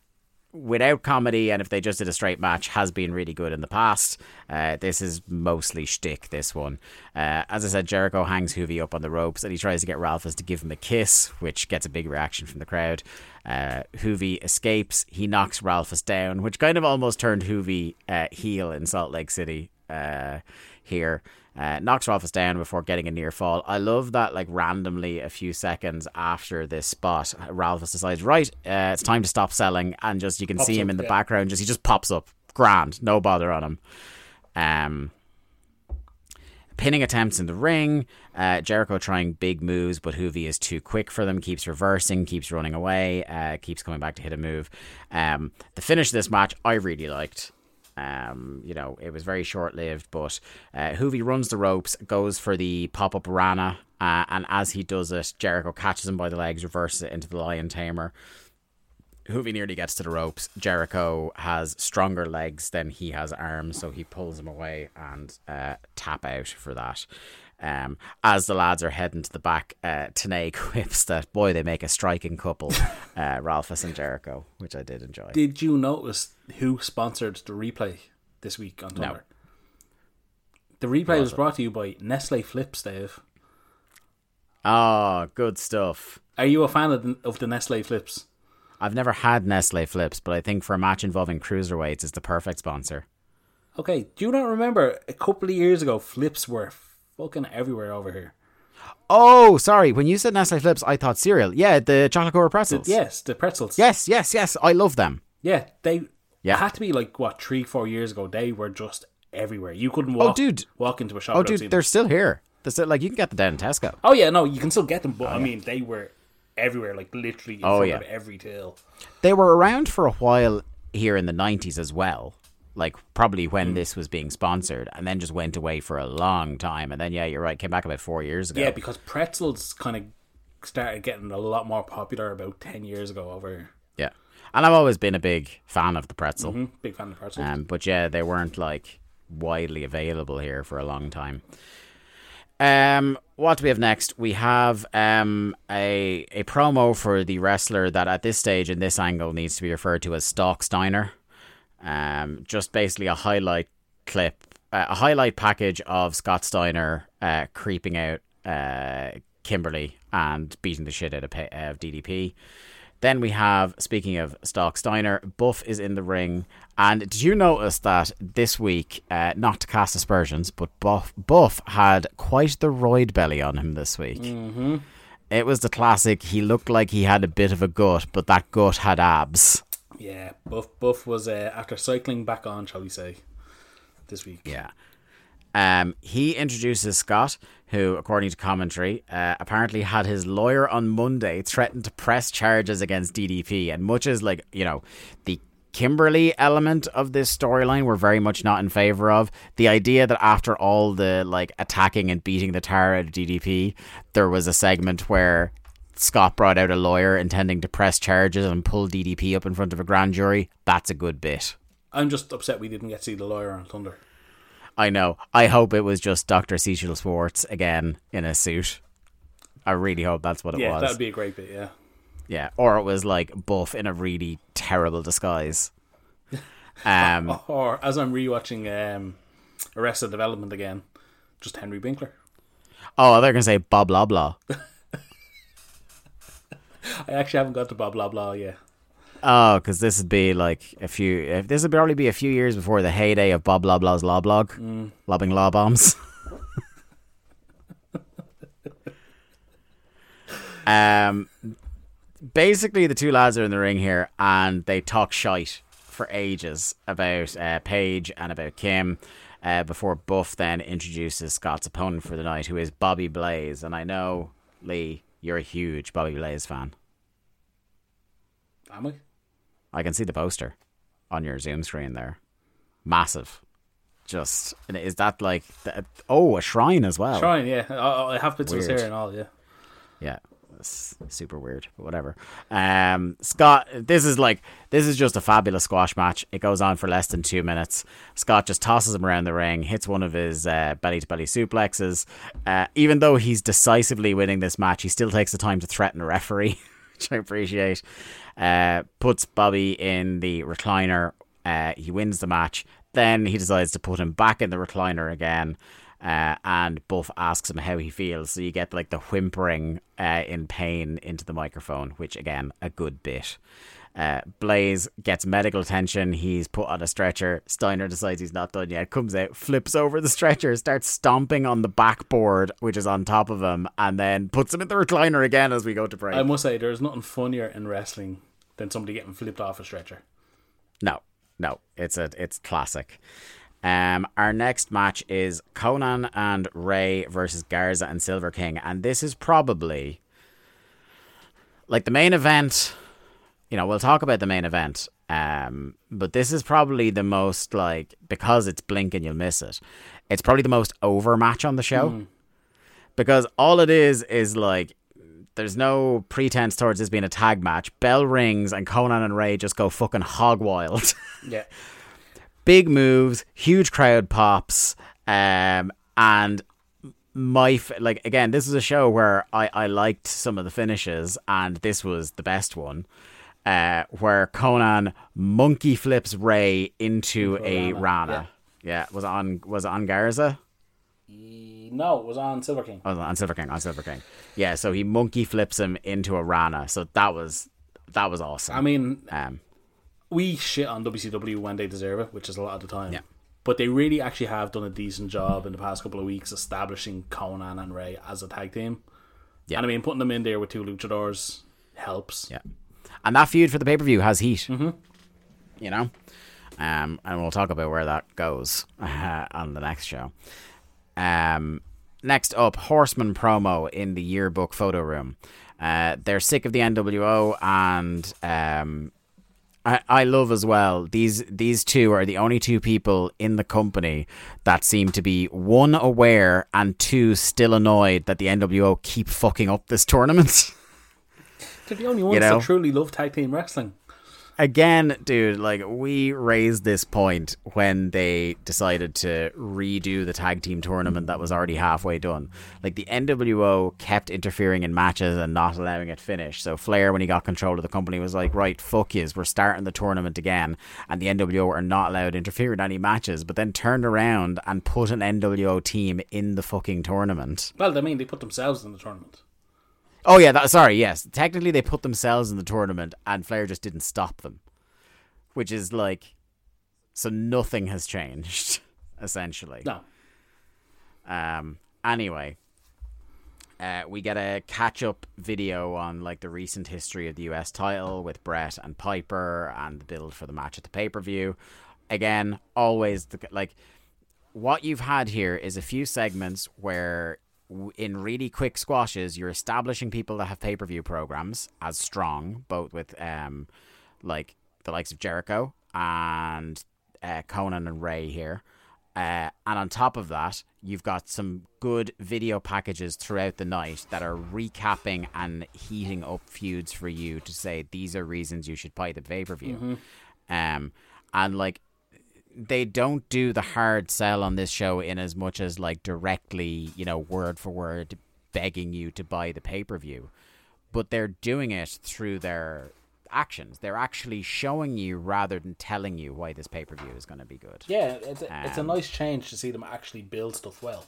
Speaker 2: without comedy and if they just did a straight match has been really good in the past. Uh, this is mostly shtick. This one, uh, as I said, Jericho hangs Juvi up on the ropes and he tries to get Ralphus to give him a kiss, which gets a big reaction from the crowd. Uh, Juvi escapes. He knocks Ralphus down, which kind of almost turned Juvi uh, heel in Salt Lake City uh, here. Uh, knocks Ralphus down before getting a near fall. I love that, like, randomly a few seconds after this spot, Ralphus decides, right, uh, it's time to stop selling. And just, you can see him
Speaker 3: up,
Speaker 2: in the
Speaker 3: yeah.
Speaker 2: background, just he just pops up. Grand. No bother on him. Um, pinning attempts in the ring. Uh, Jericho trying big moves, but Juvi is too quick for them. Keeps reversing, keeps running away, uh, keeps coming back to hit a move. Um, the finish of this match, I really liked. Um, you know, it was very short lived, but uh, Juvi runs the ropes, goes for the pop up Rana, uh, and as he does it, Jericho catches him by the legs, reverses it into the Lion Tamer. Juvi nearly gets to the ropes. Jericho has stronger legs than he has arms, so he pulls him away and uh, tap out for that. Um, as the lads are heading to the back, uh, Tenay quips that boy they make a striking couple, uh, Ralphus and Jericho, which I did enjoy.
Speaker 3: Did you notice who sponsored the replay this week on Thunder? The replay was brought to you by Nestle Flipz, Dave.
Speaker 2: Oh, good stuff.
Speaker 3: Are you a fan of the, of the Nestle Flipz?
Speaker 2: I've never had Nestle Flipz, but I think for a match involving cruiserweights, it's the perfect sponsor.
Speaker 3: Okay, do you not remember a couple of years ago, Flipz were fucking everywhere over here?
Speaker 2: Oh, sorry. When you said Nestle Flipz, I thought cereal. Yeah, the chocolate covered pretzels.
Speaker 3: Yes, the pretzels.
Speaker 2: Yes, yes, yes. I love them.
Speaker 3: Yeah, they
Speaker 2: Yeah.
Speaker 3: it had to be like what three, four years ago. They were just everywhere. You couldn't oh, walk,
Speaker 2: dude.
Speaker 3: walk into a shop.
Speaker 2: Oh, dude, they're still here. This like you can get them down in Tesco.
Speaker 3: Oh yeah, no, you can still get them, but oh, I mean they were everywhere, like literally in
Speaker 2: Oh,
Speaker 3: front
Speaker 2: yeah.
Speaker 3: of every till.
Speaker 2: They were around for a while here in the nineties as well. Like probably when hmm. this was being sponsored, and then just went away for a long time. And then yeah, you're right, came back about four years ago.
Speaker 3: Yeah, because pretzels kind of started getting a lot more popular about ten years ago over
Speaker 2: yeah. And I've always been a big fan of the pretzel.
Speaker 3: Hmm, Big fan of pretzels.
Speaker 2: Um, but yeah, they weren't like widely available here for a long time. Um, what do we have next? We have um a a promo for the wrestler that at this stage in this angle needs to be referred to as Stalk Steiner. Um, just basically a highlight clip, uh, a highlight package of Scott Steiner uh, creeping out uh, Kimberly and beating the shit out of, of DDP. Then we have, speaking of Stalk Steiner, Buff is in the ring. And did you notice that this week, uh, not to cast aspersions, but Buff, Buff had quite the roid belly on him this week? Mm-hmm. It was the classic, he looked like he had a bit of a gut, but that gut had abs.
Speaker 3: yeah, Buff Buff was uh, after cycling back on, shall we say, this week.
Speaker 2: Yeah. Um, he introduces Scott, who, according to commentary, uh, apparently had his lawyer on Monday threaten to press charges against DDP. And much as, like, you know, the Kimberly element of this storyline we're very much not in favor of. The idea that after all the, like, attacking and beating the tar out of DDP, there was a segment where Scott brought out a lawyer intending to press charges and pull DDP up in front of a grand jury. That's a good bit.
Speaker 3: I'm just upset we didn't get to see the lawyer on Thunder.
Speaker 2: I know. I hope it was just Dr. Cecil Schwartz again in a suit. I really hope that's what it
Speaker 3: yeah,
Speaker 2: was.
Speaker 3: that would be a great bit. Yeah.
Speaker 2: Yeah, or it was like Buff in a really terrible disguise. Um,
Speaker 3: Or as I'm rewatching um, Arrested Development again, just Henry Winkler.
Speaker 2: oh, they're gonna say blah blah blah.
Speaker 3: I actually haven't got to blah blah blah yet.
Speaker 2: Oh, because this would be like a few. If this would probably be a few years before the heyday of Bob Loblaw's law blog, lobbing law bombs. um, basically, the two lads are in the ring here, and they talk shite for ages about uh, Page and about Kim. Uh, before Buff then introduces Scott's opponent for the night, who is Bobby Blaze, and I know Lee, you're a huge Bobby Blaze fan.
Speaker 3: Am I?
Speaker 2: I can see the poster on your Zoom screen there. Massive. Just is that like the, oh a shrine as well?
Speaker 3: Trying, yeah. I, I have bits of hair and all, yeah.
Speaker 2: Yeah, super weird, but whatever. Um, Scott, this is like this is just a fabulous squash match. It goes on for less than two minutes. Scott just tosses him around the ring, hits one of his uh, belly to belly suplexes. Uh, even though he's decisively winning this match, he still takes the time to threaten a referee, which I appreciate. Uh, puts Bobby in the recliner. Uh, he wins the match. Then he decides to put him back in the recliner again. Uh, and Buff asks him how he feels. So you get like the whimpering uh, in pain into the microphone, which again, a good bit. Uh, Blaze gets medical attention. He's put on a stretcher. Steiner decides he's not done yet. Comes out, flips over the stretcher, starts stomping on the backboard, which is on top of him, and then puts him in the recliner again as we go to break.
Speaker 3: I must say, there's nothing funnier in wrestling than somebody getting flipped off a stretcher.
Speaker 2: No, no, it's a it's classic. Um, our next match is Konnan and Rey versus Garza and Silver King, and this is probably like the main event. You know, we'll talk about the main event. Um, but this is probably the most like because it's blink and you'll miss it. It's probably the most over match on the show because all it is is like there's no pretense towards this being a tag match. Bell rings and Konnan and Rey just go fucking hog wild.
Speaker 3: Yeah.
Speaker 2: Big moves, huge crowd pops, um, and my f- like again, this is a show where I I liked some of the finishes, and this was the best one. Uh, where Konnan monkey flips Rey into
Speaker 3: Into
Speaker 2: a Rana.
Speaker 3: Rana,
Speaker 2: Yeah. was it on was it on Garza?
Speaker 3: No, it was on Silver King.
Speaker 2: Oh, on Silver King, on Silver King. Yeah, so he monkey flips him into a Rana. So that was that was awesome.
Speaker 3: I mean,
Speaker 2: um,
Speaker 3: we shit on WCW when they deserve it, which is a lot of the time.
Speaker 2: Yeah.
Speaker 3: But they really actually have done a decent job in the past couple of weeks establishing Konnan and Rey as a tag team.
Speaker 2: Yeah.
Speaker 3: And I mean, putting them in there with two luchadors helps.
Speaker 2: Yeah. And that feud for the pay per view has heat. Mm-hmm. You know? Um, and we'll talk about where that goes uh, on the next show. Um, next up, Horseman promo in the yearbook photo room. Uh, they're sick of the NWO, and um, I, I love as well. These these two are the only two people in the company that seem to be one aware and two still annoyed that the NWO keep fucking up this tournament.
Speaker 3: They're the only ones
Speaker 2: know?
Speaker 3: that truly love tag team wrestling.
Speaker 2: Again, dude, like we raised this point when they decided to redo the tag team tournament that was already halfway done. Like the NWO kept interfering in matches and not allowing it finish. So Flair, when he got control of the company, was like, "Right, fuck yous, we're starting the tournament again." And the NWO are not allowed to interfere in any matches. But then turned around and put an NWO team in the fucking tournament.
Speaker 3: Well, I mean, they put themselves in the tournament.
Speaker 2: Oh yeah, that, sorry, yes. Technically, they put themselves in the tournament, and Flair just didn't stop them, which is like, so nothing has changed, essentially.
Speaker 3: No.
Speaker 2: Um. Anyway, uh, we get a catch-up video on like the recent history of the U.S. title with Bret and Piper, and the build for the match at the pay-per-view. Again, always the like. What you've had here is a few segments where in really quick squashes, you're establishing people that have pay per view programs as strong, both with um, like the likes of Jericho and uh, Konnan and Rey here. Uh, and on top of that, you've got some good video packages throughout the night that are recapping and heating up feuds for you to say these are reasons you should buy the pay per view. Um, and like they don't do the hard sell on this show in as much as like directly, you know, word for word begging you to buy the pay per view. But they're doing it through their actions. They're actually showing you rather than telling you why this pay per view is going to be good.
Speaker 3: Yeah, it's a, it's a
Speaker 2: Um,
Speaker 3: nice change to see them actually build stuff well.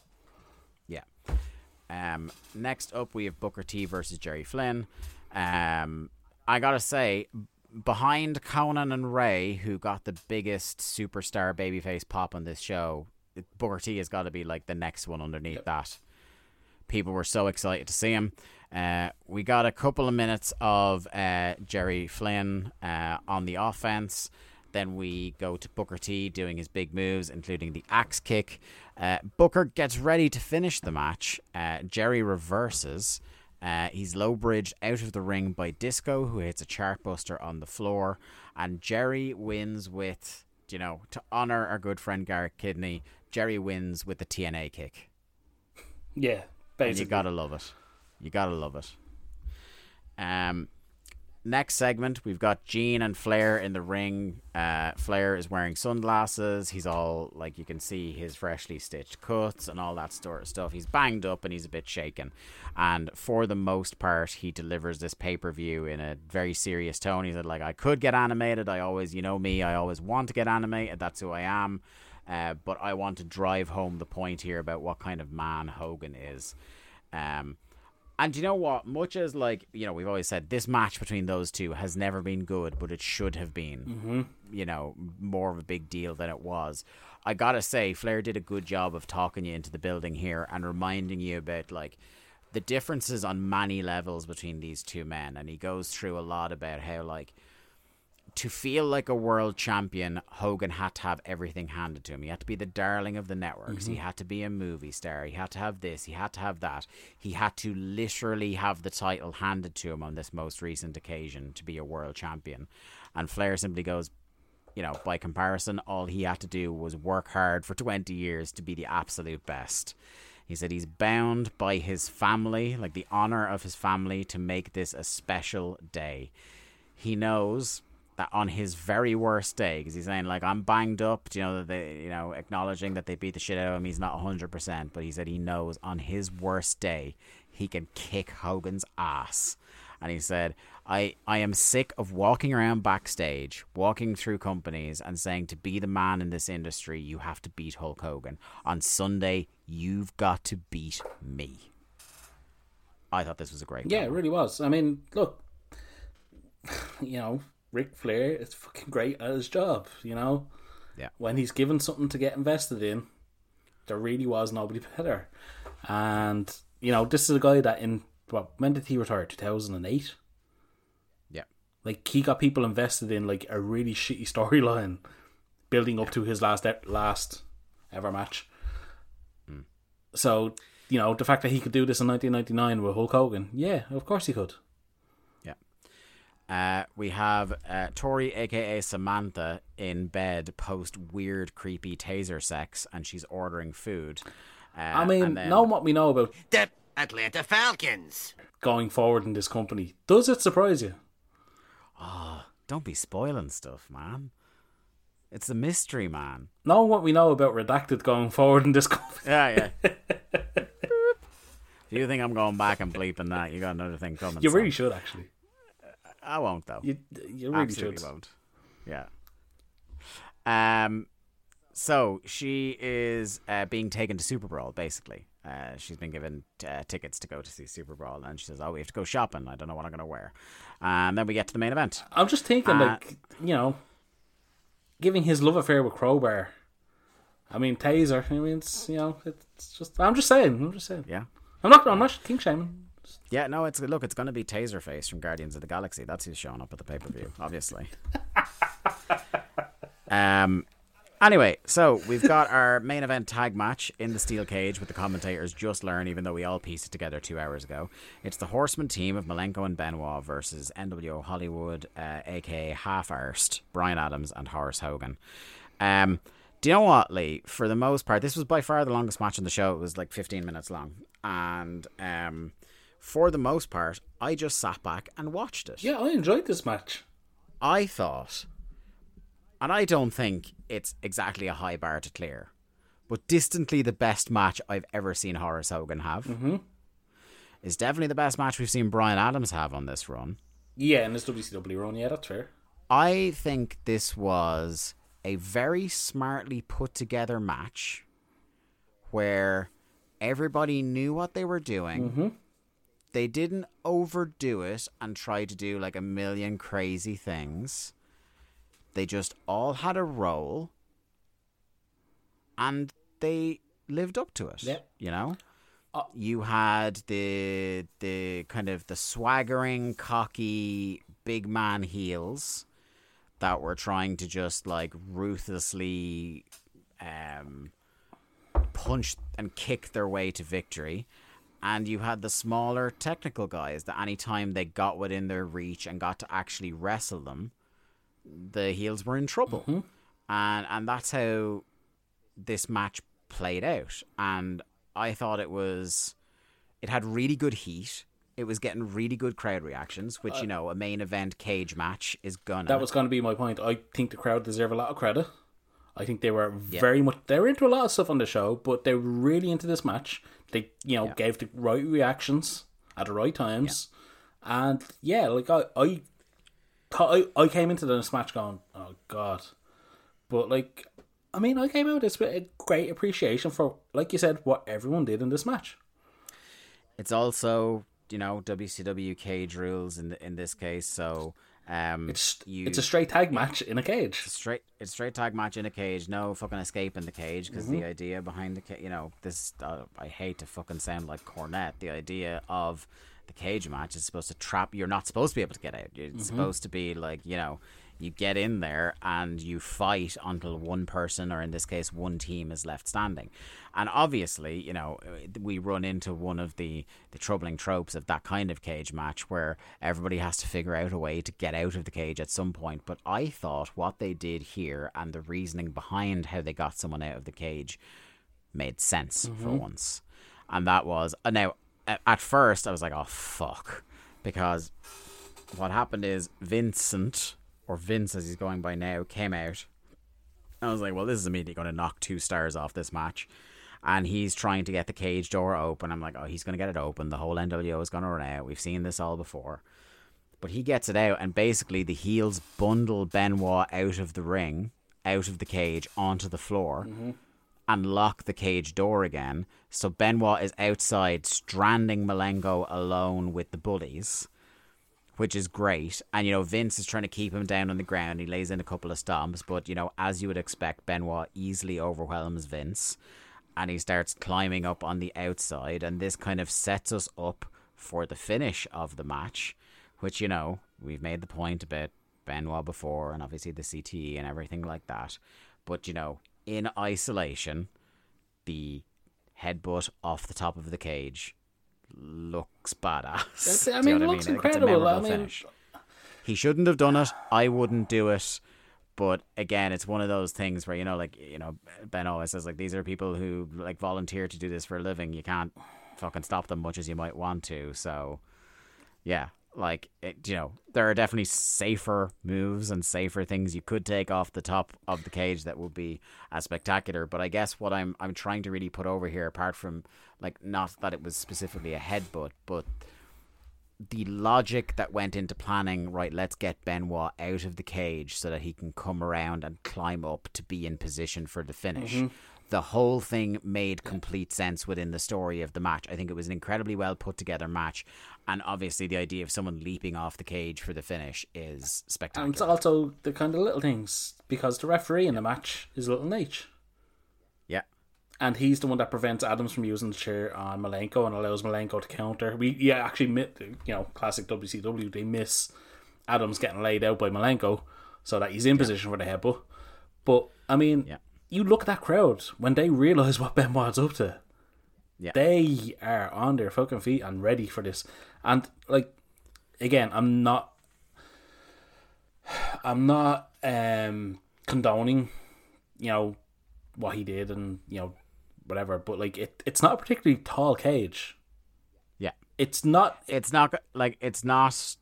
Speaker 2: Yeah. Um, next up, we have Booker T versus Jerry Flynn. Um, I gotta say, behind Konnan and Rey, who got the biggest superstar babyface pop on this show, Booker T has got to be like the next one underneath that. People were so excited to see him. Uh, we got a couple of minutes of uh, Jerry Flynn uh, on the offense. Then we go to Booker T doing his big moves, including the axe kick. Uh, Booker gets ready to finish the match. Uh, Jerry reverses. Uh, he's low bridged out of the ring by Disco, who hits a chartbuster on the floor. And Jerry wins with, you know, to honor our good friend Garrett Kidney, Jerry wins with the TNA kick.
Speaker 3: Yeah,
Speaker 2: And
Speaker 3: basically.
Speaker 2: you gotta love it. You gotta love it. Um, next segment, we've got Gene and Flair in the ring. Uh, Flair is wearing sunglasses. He's all like you can see his freshly stitched cuts and all that sort of stuff. He's banged up and he's a bit shaken. And for the most part, he delivers this pay per view in a very serious tone. He said, like, I could get animated. I always, you know me, I always want to get animated. That's who I am. Uh, but I want to drive home the point here about what kind of man Hogan is. Um, and you know what? Much as like you know, we've always said this match between those two has never been good, but it should have been. Mm-hmm. You know, more of a big deal than it was. I gotta say, Flair did a good job of talking you into the building here and reminding you about like the differences on many levels between these two men, and he goes through a lot about how like to feel like a world champion, Hogan had to have everything handed to him. He had to be the darling of the networks. He mm-hmm. had to be a movie star. He had to have this. He had to have that. He had to literally have the title handed to him on this most recent occasion to be a world champion. And Flair simply goes, you know, by comparison, all he had to do was work hard for 20 years to be the absolute best. He said he's bound by his family, like the honor of his family, to make this a special day. He knows that on his very worst day, because he's saying like I'm banged up, you know, that they, you know, acknowledging that they beat the shit out of him. He's not 100, percent but he said he knows on his worst day he can kick Hogan's ass. And he said, I, I am sick of walking around backstage, walking through companies, and saying to be the man in this industry, you have to beat Hulk Hogan. On Sunday, you've got to beat me. I thought this was a great
Speaker 3: Yeah, it really was. I mean, look, you know, Ric Flair is fucking great at his job, you know?
Speaker 2: Yeah.
Speaker 3: When he's given something to get invested in, there really was nobody better. And, you know, this is a guy that in, what, when did he retire? 2008?
Speaker 2: Yeah.
Speaker 3: Like, he got people invested in, like, a really shitty storyline building up to his last, last ever match.
Speaker 2: Hmm.
Speaker 3: So, you know, the fact that he could do this in 1999 with Hulk Hogan, yeah, of course he could.
Speaker 2: Yeah. Uh, we have uh, Torrie, aka Samantha, in bed post weird, creepy taser sex, and she's ordering food. Uh,
Speaker 3: I mean,
Speaker 2: and then-
Speaker 3: knowing what we know about
Speaker 5: The Atlanta Falcons.
Speaker 3: going forward in this company, does it surprise you?
Speaker 2: don't be spoiling stuff, man. It's a mystery, man.
Speaker 3: Knowing what we know about Redacted going forward in this company,
Speaker 2: Yeah, yeah. If you think I'm going back and bleeping that, you got another thing coming.
Speaker 3: you
Speaker 2: son.
Speaker 3: really should actually.
Speaker 2: I won't though.
Speaker 3: You, you really
Speaker 2: Absolutely
Speaker 3: should.
Speaker 2: won't. Yeah. Um. So she is uh, being taken to Super Brawl. Basically, uh, she's been given uh, tickets to go to see Super Brawl, and she says, "Oh, we have to go shopping. I don't know what I'm going to wear." And then we get to the main event.
Speaker 3: I'm just thinking,
Speaker 2: Uh,
Speaker 3: like, you know, giving his love affair with Crowbar. I mean, Taser. I mean, it's you know, it's just. I'm just saying. I'm just saying.
Speaker 2: Yeah.
Speaker 3: I'm not. I'm not king shaming.
Speaker 2: Yeah, no, it's look, it's going to be Taserface from Guardians of the Galaxy. That's who's showing up at the pay per view, obviously. um. Anyway, so we've got our main event tag match in the steel cage with the commentators just learn, even though we all pieced it together two hours ago. It's the Horseman team of Malenko and Benoit versus NWO Hollywood, uh, aka Half Arsed, Brian Adams and Horace Hogan. Um, do you know what, Lee? For the most part, this was by far the longest match on the show. It was like 15 minutes long. And um, for the most part, I just sat back and watched it.
Speaker 3: Yeah, I enjoyed this match.
Speaker 2: I thought, and I don't think it's exactly a high bar to clear, but distantly the best match I've ever seen Horace Hogan have. Mm-hmm. Is definitely the best match we've seen Brian Adams have on this run.
Speaker 3: Yeah, in this WCW run, yeah, that's fair.
Speaker 2: I think this was a very smartly put together match where everybody knew what they were doing. They didn't overdo it and try to do like a million crazy things. They just all had a role and they lived up to it. You know? you had the the kind of the swaggering, cocky big man heels that were trying to just like ruthlessly um, punch and kick their way to victory. And you had the smaller technical guys that anytime they got within their reach and got to actually wrestle them, the heels were in trouble. Mm-hmm. And and that's how this match played out. And I thought it was it had really good heat. It was getting really good crowd reactions, which uh, you know a main event cage match is gonna.
Speaker 3: That was going to be my point. I think the crowd deserve a lot of credit. I think they were very much they were into a lot of stuff on the show, but they were really into this match. They you know gave the right reactions at the right times, and yeah, like I I I, I came into this match going, oh god, but like I mean I came out with a great appreciation for like you said what everyone did in this match.
Speaker 2: It's also you know WCW cage rules in the, in this case, so um,
Speaker 3: It's
Speaker 2: you
Speaker 3: it's a straight tag match in a cage.
Speaker 2: straight it's a straight tag match in a cage no fucking escape in the cage because
Speaker 3: Mm-hmm.
Speaker 2: the idea behind the ca- you know this uh, i hate to fucking sound like Cornette the idea of the cage match is supposed to trap you're not supposed to be able to get out it's
Speaker 3: Mm-hmm.
Speaker 2: supposed to be like you know you get in there and you fight until one person or in this case one team is left standing. And obviously you know we run into one of the the troubling tropes of that kind of cage match where everybody has to figure out a way to get out of the cage at some point. But i thought what they did here and the reasoning behind how they got someone out of the cage made sense for once. And that was uh, now at first i was like oh fuck. Because what happened is Vincent or Vince as he's going by now came out. I was like, well, this is immediately going to knock two stars off this match. And he's trying to get the cage door open. I'm like, oh, he's going to get it open. The whole NWO is going to run out. We've seen this all before. But he gets it out, and basically the heels bundle Benoit out of the ring, out of the cage, onto the floor, mm-hmm. and lock the cage door again. So Benoit is outside, stranding Malenko alone with the bullies which is great. And you know, Vince is trying to keep him down on the ground. He lays in a couple of stomps, but you know, as you would expect, Benoit easily overwhelms Vince, and he starts climbing up on the outside. And this kind of sets us up for the finish of the match, which you know we've made the point about Benoit before, and obviously the CTE and everything like that. But you know, in isolation, the headbutt off the top of the cage looks badass.
Speaker 3: I mean, it looks
Speaker 2: it's a
Speaker 3: incredible. I mean,
Speaker 2: finish. He shouldn't have done it. I wouldn't do it. But again, it's one of those things where you know, like you know, Ben always says like these are people who like volunteer to do this for a living. You can't fucking stop them much as you might want to. So, yeah, like it, you know, there are definitely safer moves and safer things you could take off the top of the cage that would be as spectacular. But I guess what I'm I'm trying to really put over here, apart from like not that it was specifically a headbutt, but the logic that went into planning, right, let's get Benoit out of the cage so that he can come around and climb up to be in position for the finish. Mm-hmm. The whole thing made complete sense within the story of the match. I think it was an incredibly well put together match. And obviously, the idea of someone leaping off the cage for the finish is spectacular.
Speaker 3: and it's also the kind of little things because the referee in the match is Little Naitch.
Speaker 2: yeah.
Speaker 3: and he's the one that prevents Adams from using the chair on Malenko and allows Malenko to counter. We yeah actually you know classic WCW they miss Adams getting laid out by Malenko so that he's in position for the headbutt. But I mean,
Speaker 2: Yeah.
Speaker 3: You look at that crowd when they realize what Benoit's up to.
Speaker 2: Yeah.
Speaker 3: They are on their fucking feet and ready for this. And like again, I'm not I'm not um condoning, you know, what he did and, you know, whatever, but like it it's not a particularly tall cage.
Speaker 2: Yeah.
Speaker 3: It's not
Speaker 2: It's not like, it's not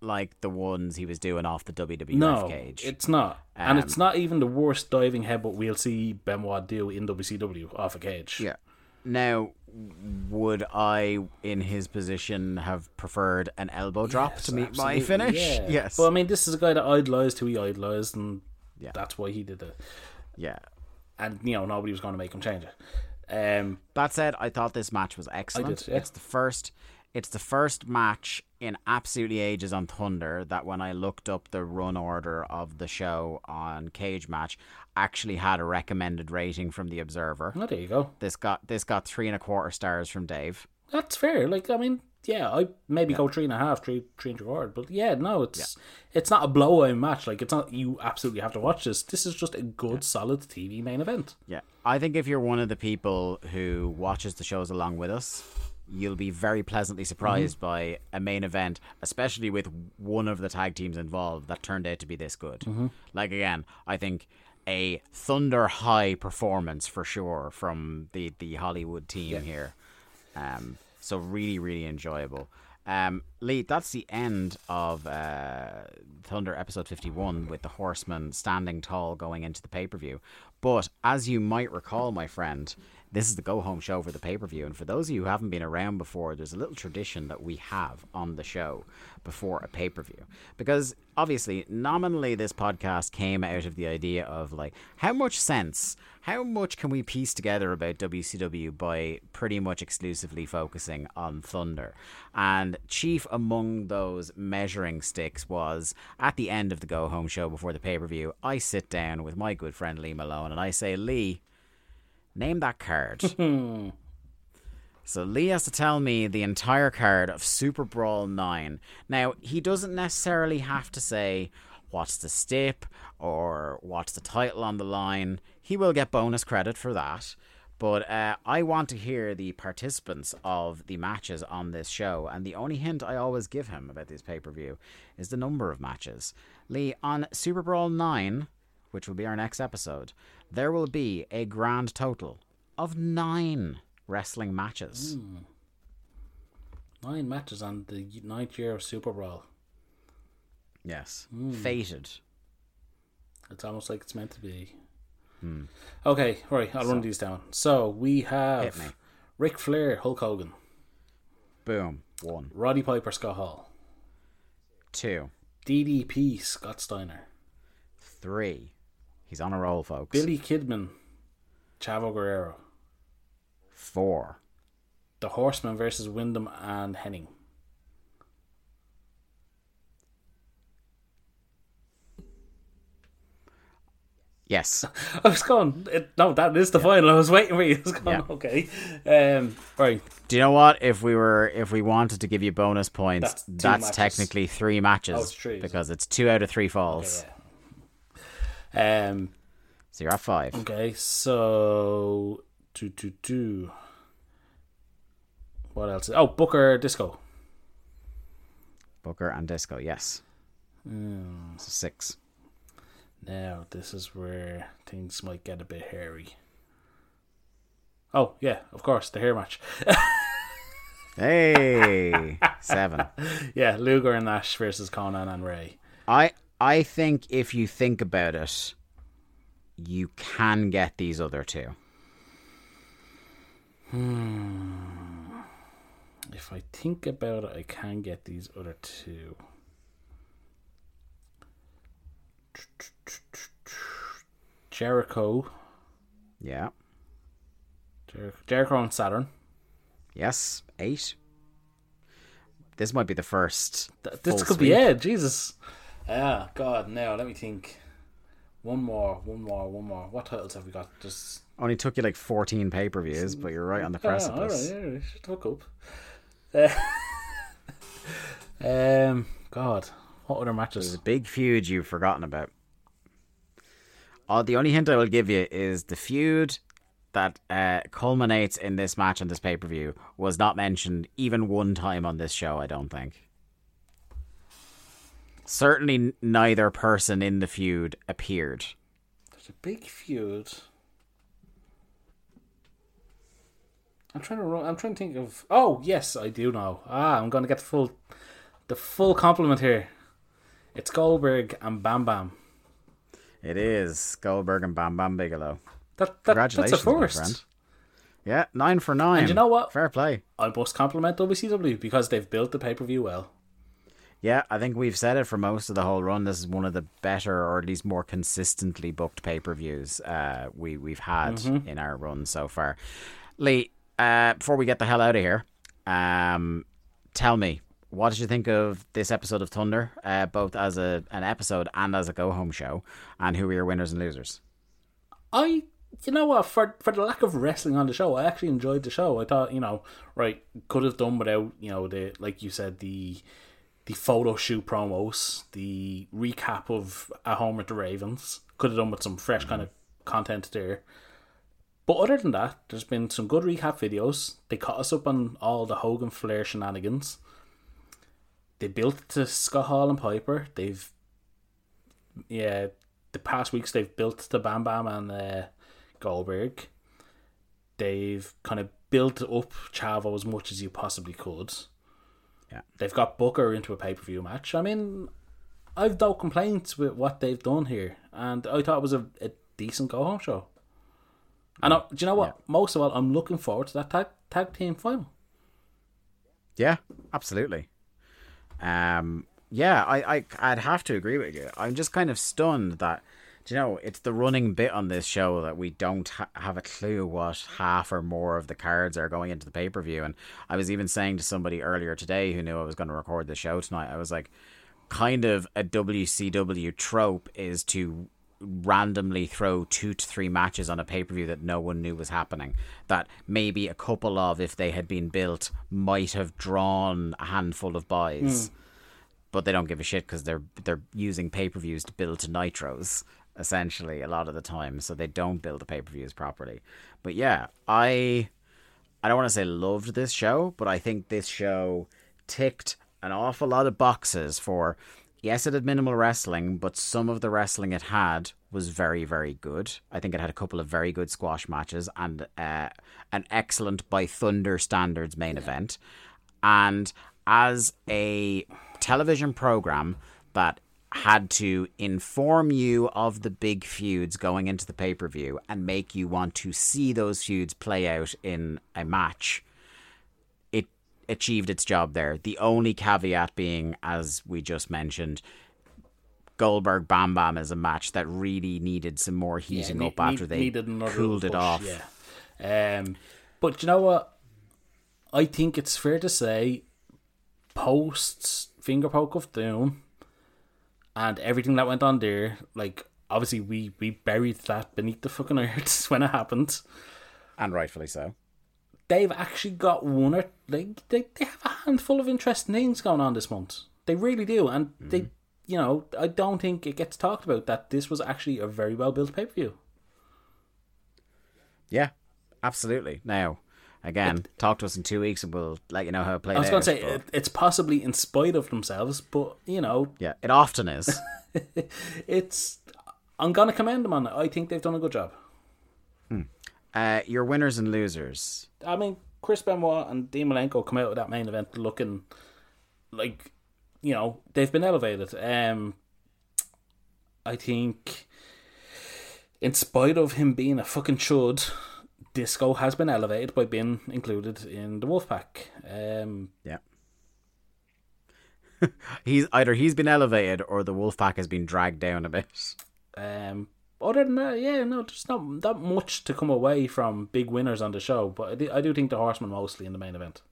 Speaker 2: like the ones he was doing off the WWF
Speaker 3: no,
Speaker 2: cage.
Speaker 3: it's not. and
Speaker 2: Um,
Speaker 3: it's not even the worst diving headbutt we'll see Benoit do in WCW off a cage.
Speaker 2: Yeah. Now, would I, in his position, have preferred an elbow drop
Speaker 3: Yes,
Speaker 2: to meet my finish?
Speaker 3: yeah.
Speaker 2: Yes.
Speaker 3: But I mean, this is a guy that idolized who he idolized, and
Speaker 2: Yeah.
Speaker 3: that's why he did it.
Speaker 2: yeah.
Speaker 3: And you know, nobody was going to make him change it. Um,
Speaker 2: That said, I thought this match was excellent.
Speaker 3: did, yeah.
Speaker 2: It's the first. It's the first match in absolutely ages on Thunder that when I looked up the run order of the show on Cage Match, actually had a recommended rating from the Observer.
Speaker 3: oh, there you go.
Speaker 2: This got this got three and a quarter stars from Dave.
Speaker 3: That's fair. Like, I mean, yeah, I maybe go three and a half, three, three and a quarter, but yeah, no, it's it's not a blowout match. Like, it's not you absolutely have to watch this. This is just a good, solid TV main event.
Speaker 2: Yeah. I think if you're one of the people who watches the shows along with us, you'll be very pleasantly surprised by a main event, especially with one of the tag teams involved that turned out to be this good. Like again, I think a thunder high performance for sure from the the Hollywood team here. Um so really really enjoyable. Um, Lee, that's the end of uh, Thunder episode 51 with the Horseman standing tall going into the pay per view. But as you might recall, my friend, this is the go home show for the pay per view. And for those of you who haven't been around before, there's a little tradition that we have on the show before a pay per view. Because obviously, nominally, this podcast came out of the idea of like, how much sense, how much can we piece together about WCW by pretty much exclusively focusing on Thunder? And chief among those measuring sticks was at the end of the go home show before the pay per view, I sit down with my good friend Lee Malone and I say, Lee, name that card. So Lee has to tell me the entire card of Super Brawl 9. Now, he doesn't necessarily have to say what's the stip or what's the title on the line. He will get bonus credit for that. But uh, I want to hear the participants of the matches on this show, and the only hint I always give him about this pay per view is the number of matches. Lee, on Super Brawl 9, which will be our next episode, there will be a grand total of nine wrestling matches. Hmm.
Speaker 3: Nine matches on the ninth year of Super Brawl.
Speaker 2: Yes. Hmm. Fated.
Speaker 3: It's almost like it's meant to be. Hmm. Okay, all right, I'll run these down. So we have
Speaker 2: me.
Speaker 3: Ric Flair, Hulk Hogan,
Speaker 2: Boom. One.
Speaker 3: Roddy Piper, Scott Hall,
Speaker 2: Two.
Speaker 3: DDP, Scott Steiner,
Speaker 2: Three. He's on a roll, folks.
Speaker 3: Billy Kidman, Chavo Guerrero,
Speaker 2: Four.
Speaker 3: The Horseman versus Windham and Hennig.
Speaker 2: Yes.
Speaker 3: I was going. It, no, that is the final. I was waiting for you. I was going.
Speaker 2: Yeah.
Speaker 3: Okay. Um. Right.
Speaker 2: Do you know what? If we were, if we wanted to give you bonus points,
Speaker 3: That's
Speaker 2: that's, technically three matches
Speaker 3: Oh, it's three, is it?
Speaker 2: because it's two out of three falls.
Speaker 3: Yeah. Um.
Speaker 2: So you're at five.
Speaker 3: Okay. So Do, do, do. What else? Oh, Booker Disco.
Speaker 2: Booker and Disco, yes. So six.
Speaker 3: Now, this is where things might get a bit hairy. Oh, yeah, of course, the hair match.
Speaker 2: Hey, seven.
Speaker 3: yeah, Luger and Nash versus Konnan and Rey.
Speaker 2: I I think if you think about it, you can get these other two. Hmm.
Speaker 3: If I think about it, I can get these other two. Jericho.
Speaker 2: Yeah.
Speaker 3: Jer- Jericho and Saturn.
Speaker 2: Yes. Eight. This might be the first.
Speaker 3: Th- This could be it. Jesus. Ah, God, now let me think. One more, one more, one more. What titles have we got? Just
Speaker 2: Only took you like fourteen pay per views, but you're right on the
Speaker 3: Oh, all right,
Speaker 2: precipice.
Speaker 3: all right, shut the fuck up. Uh, um, God, what other
Speaker 2: There's
Speaker 3: matches?
Speaker 2: a big feud you've forgotten about. Uh, the only hint I will give you is the feud that uh, culminates in this match on this pay per view was not mentioned even one time on this show. I don't think. Certainly, neither person in the feud appeared.
Speaker 3: There's a big feud. I'm trying to. I'm trying to think of. Oh yes, I do know. Ah, I'm going to get the full, the full compliment here. It's Goldberg and Bam Bam.
Speaker 2: It is Goldberg and Bam Bam Bigelow.
Speaker 3: That, that that's
Speaker 2: Congratulations,
Speaker 3: a
Speaker 2: my
Speaker 3: first.
Speaker 2: friend. Yeah, nine for nine.
Speaker 3: And you know what?
Speaker 2: Fair play.
Speaker 3: I must compliment WCW because they've built the pay per view well.
Speaker 2: Yeah, I think we've said it for most of the whole run. This is one of the better, or at least more consistently booked pay per views uh, we we've had
Speaker 3: Mm-hmm.
Speaker 2: in our run so far. Lee, uh, before we get the hell out of here, um, tell me what did you think of this episode of Thunder, uh, both as a an episode and as a go home show, and who were your winners and losers?
Speaker 3: I, you know what, for for the lack of wrestling on the show, I actually enjoyed the show. I thought, you know, right, could have done without, you know, the like you said, the the photo shoot promos, the recap of a home with the Ravens. Could have done with some fresh kind of content there. But other than that, there's been some good recap videos. They caught us up on all the Hogan Flair shenanigans. They built to Scott Hall and Piper. They've yeah, the past weeks they've built to Bam Bam and uh, Goldberg. They've kind of built up Chavo as much as you possibly could.
Speaker 2: Yeah.
Speaker 3: They've got Booker into a pay per view match. I mean, I've no complaints with what they've done here, and I thought it was a, a decent go home show. And I, do you know what? Most of all, I'm looking forward to that tag tag team final.
Speaker 2: Yeah, absolutely. Um, yeah, I, I, I'd have to agree with you. I'm just kind of stunned that, do you know, it's the running bit on this show that we don't ha- have a clue what half or more of the cards are going into the pay per view. And I was even saying to somebody earlier today who knew I was going to record the show tonight, I was like, kind of a WCW trope is to randomly throw two to three matches on a pay per view that no one knew was happening. That maybe a couple of, if they had been built, might have drawn a handful of buys, hmm. but they don't give a shit because they're they're using pay per views to build to nitros essentially a lot of the time, so they don't build the pay per views properly. But yeah, I I don't want to say loved this show, but I think this show ticked an awful lot of boxes for yes, it had minimal wrestling, but some of the wrestling it had was very, very good. I think it had a couple of very good squash matches and uh, an excellent by Thunder standards main event. And as a television program that had to inform you of the big feuds going into the pay per view and make you want to see those feuds play out in a match, it achieved its job there. The only caveat being, as we just mentioned, Goldberg Bam Bam is a match that really needed some more heating
Speaker 3: ne-
Speaker 2: up after
Speaker 3: need-
Speaker 2: they cooled it off.
Speaker 3: Yeah. Um, but you know what? I think it's fair to say, post finger poke of doom, and everything that went on there, like obviously we we buried that beneath the fucking earth when it happened.
Speaker 2: And rightfully so.
Speaker 3: They've actually got one or like they, they have a handful of interesting things going on this month. They really do, and they. Mm-hmm. You know, I don't think it gets talked about that this was actually a very well built pay per view.
Speaker 2: Yeah. absolutely. Now, again, talk to us in two weeks and we'll let you know how it played
Speaker 3: I was going to say it, it's possibly in spite of themselves, but you know,
Speaker 2: yeah, it often is.
Speaker 3: it's. I'm going to commend them on it. I think they've done a good job.
Speaker 2: uh, your winners and losers.
Speaker 3: I mean, Chris Benoit and Dean Malenko come out of that main event looking like, you know, they've been elevated. Um, I think, in spite of him being a fucking chud, Disco has been elevated by being included in the Wolfpack. Um,
Speaker 2: Yeah. he's either he's been elevated or the Wolfpack has been dragged down a bit.
Speaker 3: Um, other than that, yeah, no, there's not that much to come away from big winners on the show, but I do, I do think the Horsemen mostly in the main event.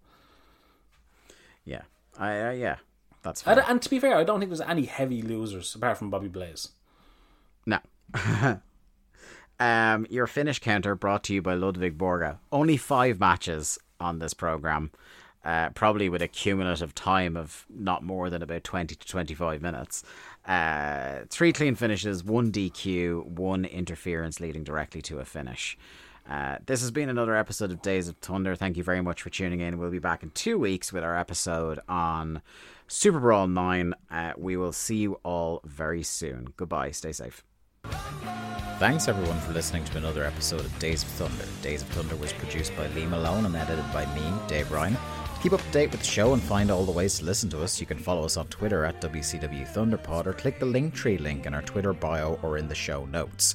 Speaker 2: Yeah, I uh, yeah, that's
Speaker 3: And,
Speaker 2: fair.
Speaker 3: and to be fair, I don't think there's any heavy losers apart from Bobby Blaze.
Speaker 2: No. um, your finish counter brought to you by Ludwig Borga. Only five matches on this program, uh, probably with a cumulative time of not more than about twenty to twenty-five minutes. Uh, three clean finishes, one DQ, one interference leading directly to a finish. Uh, this has been another episode of Days of Thunder. Thank you very much for tuning in. We'll be back in two weeks with our episode on Super Brawl 9. Uh, we will see you all very soon. Goodbye. Stay safe. Thanks everyone for listening to another episode of Days of Thunder. Days of Thunder was produced by Lee Malone and edited by me, Dave Ryan. To keep up to date with the show and find all the ways to listen to us, you can follow us on Twitter at WCW Thunderpod or click the Linktree link in our Twitter bio or in the show notes.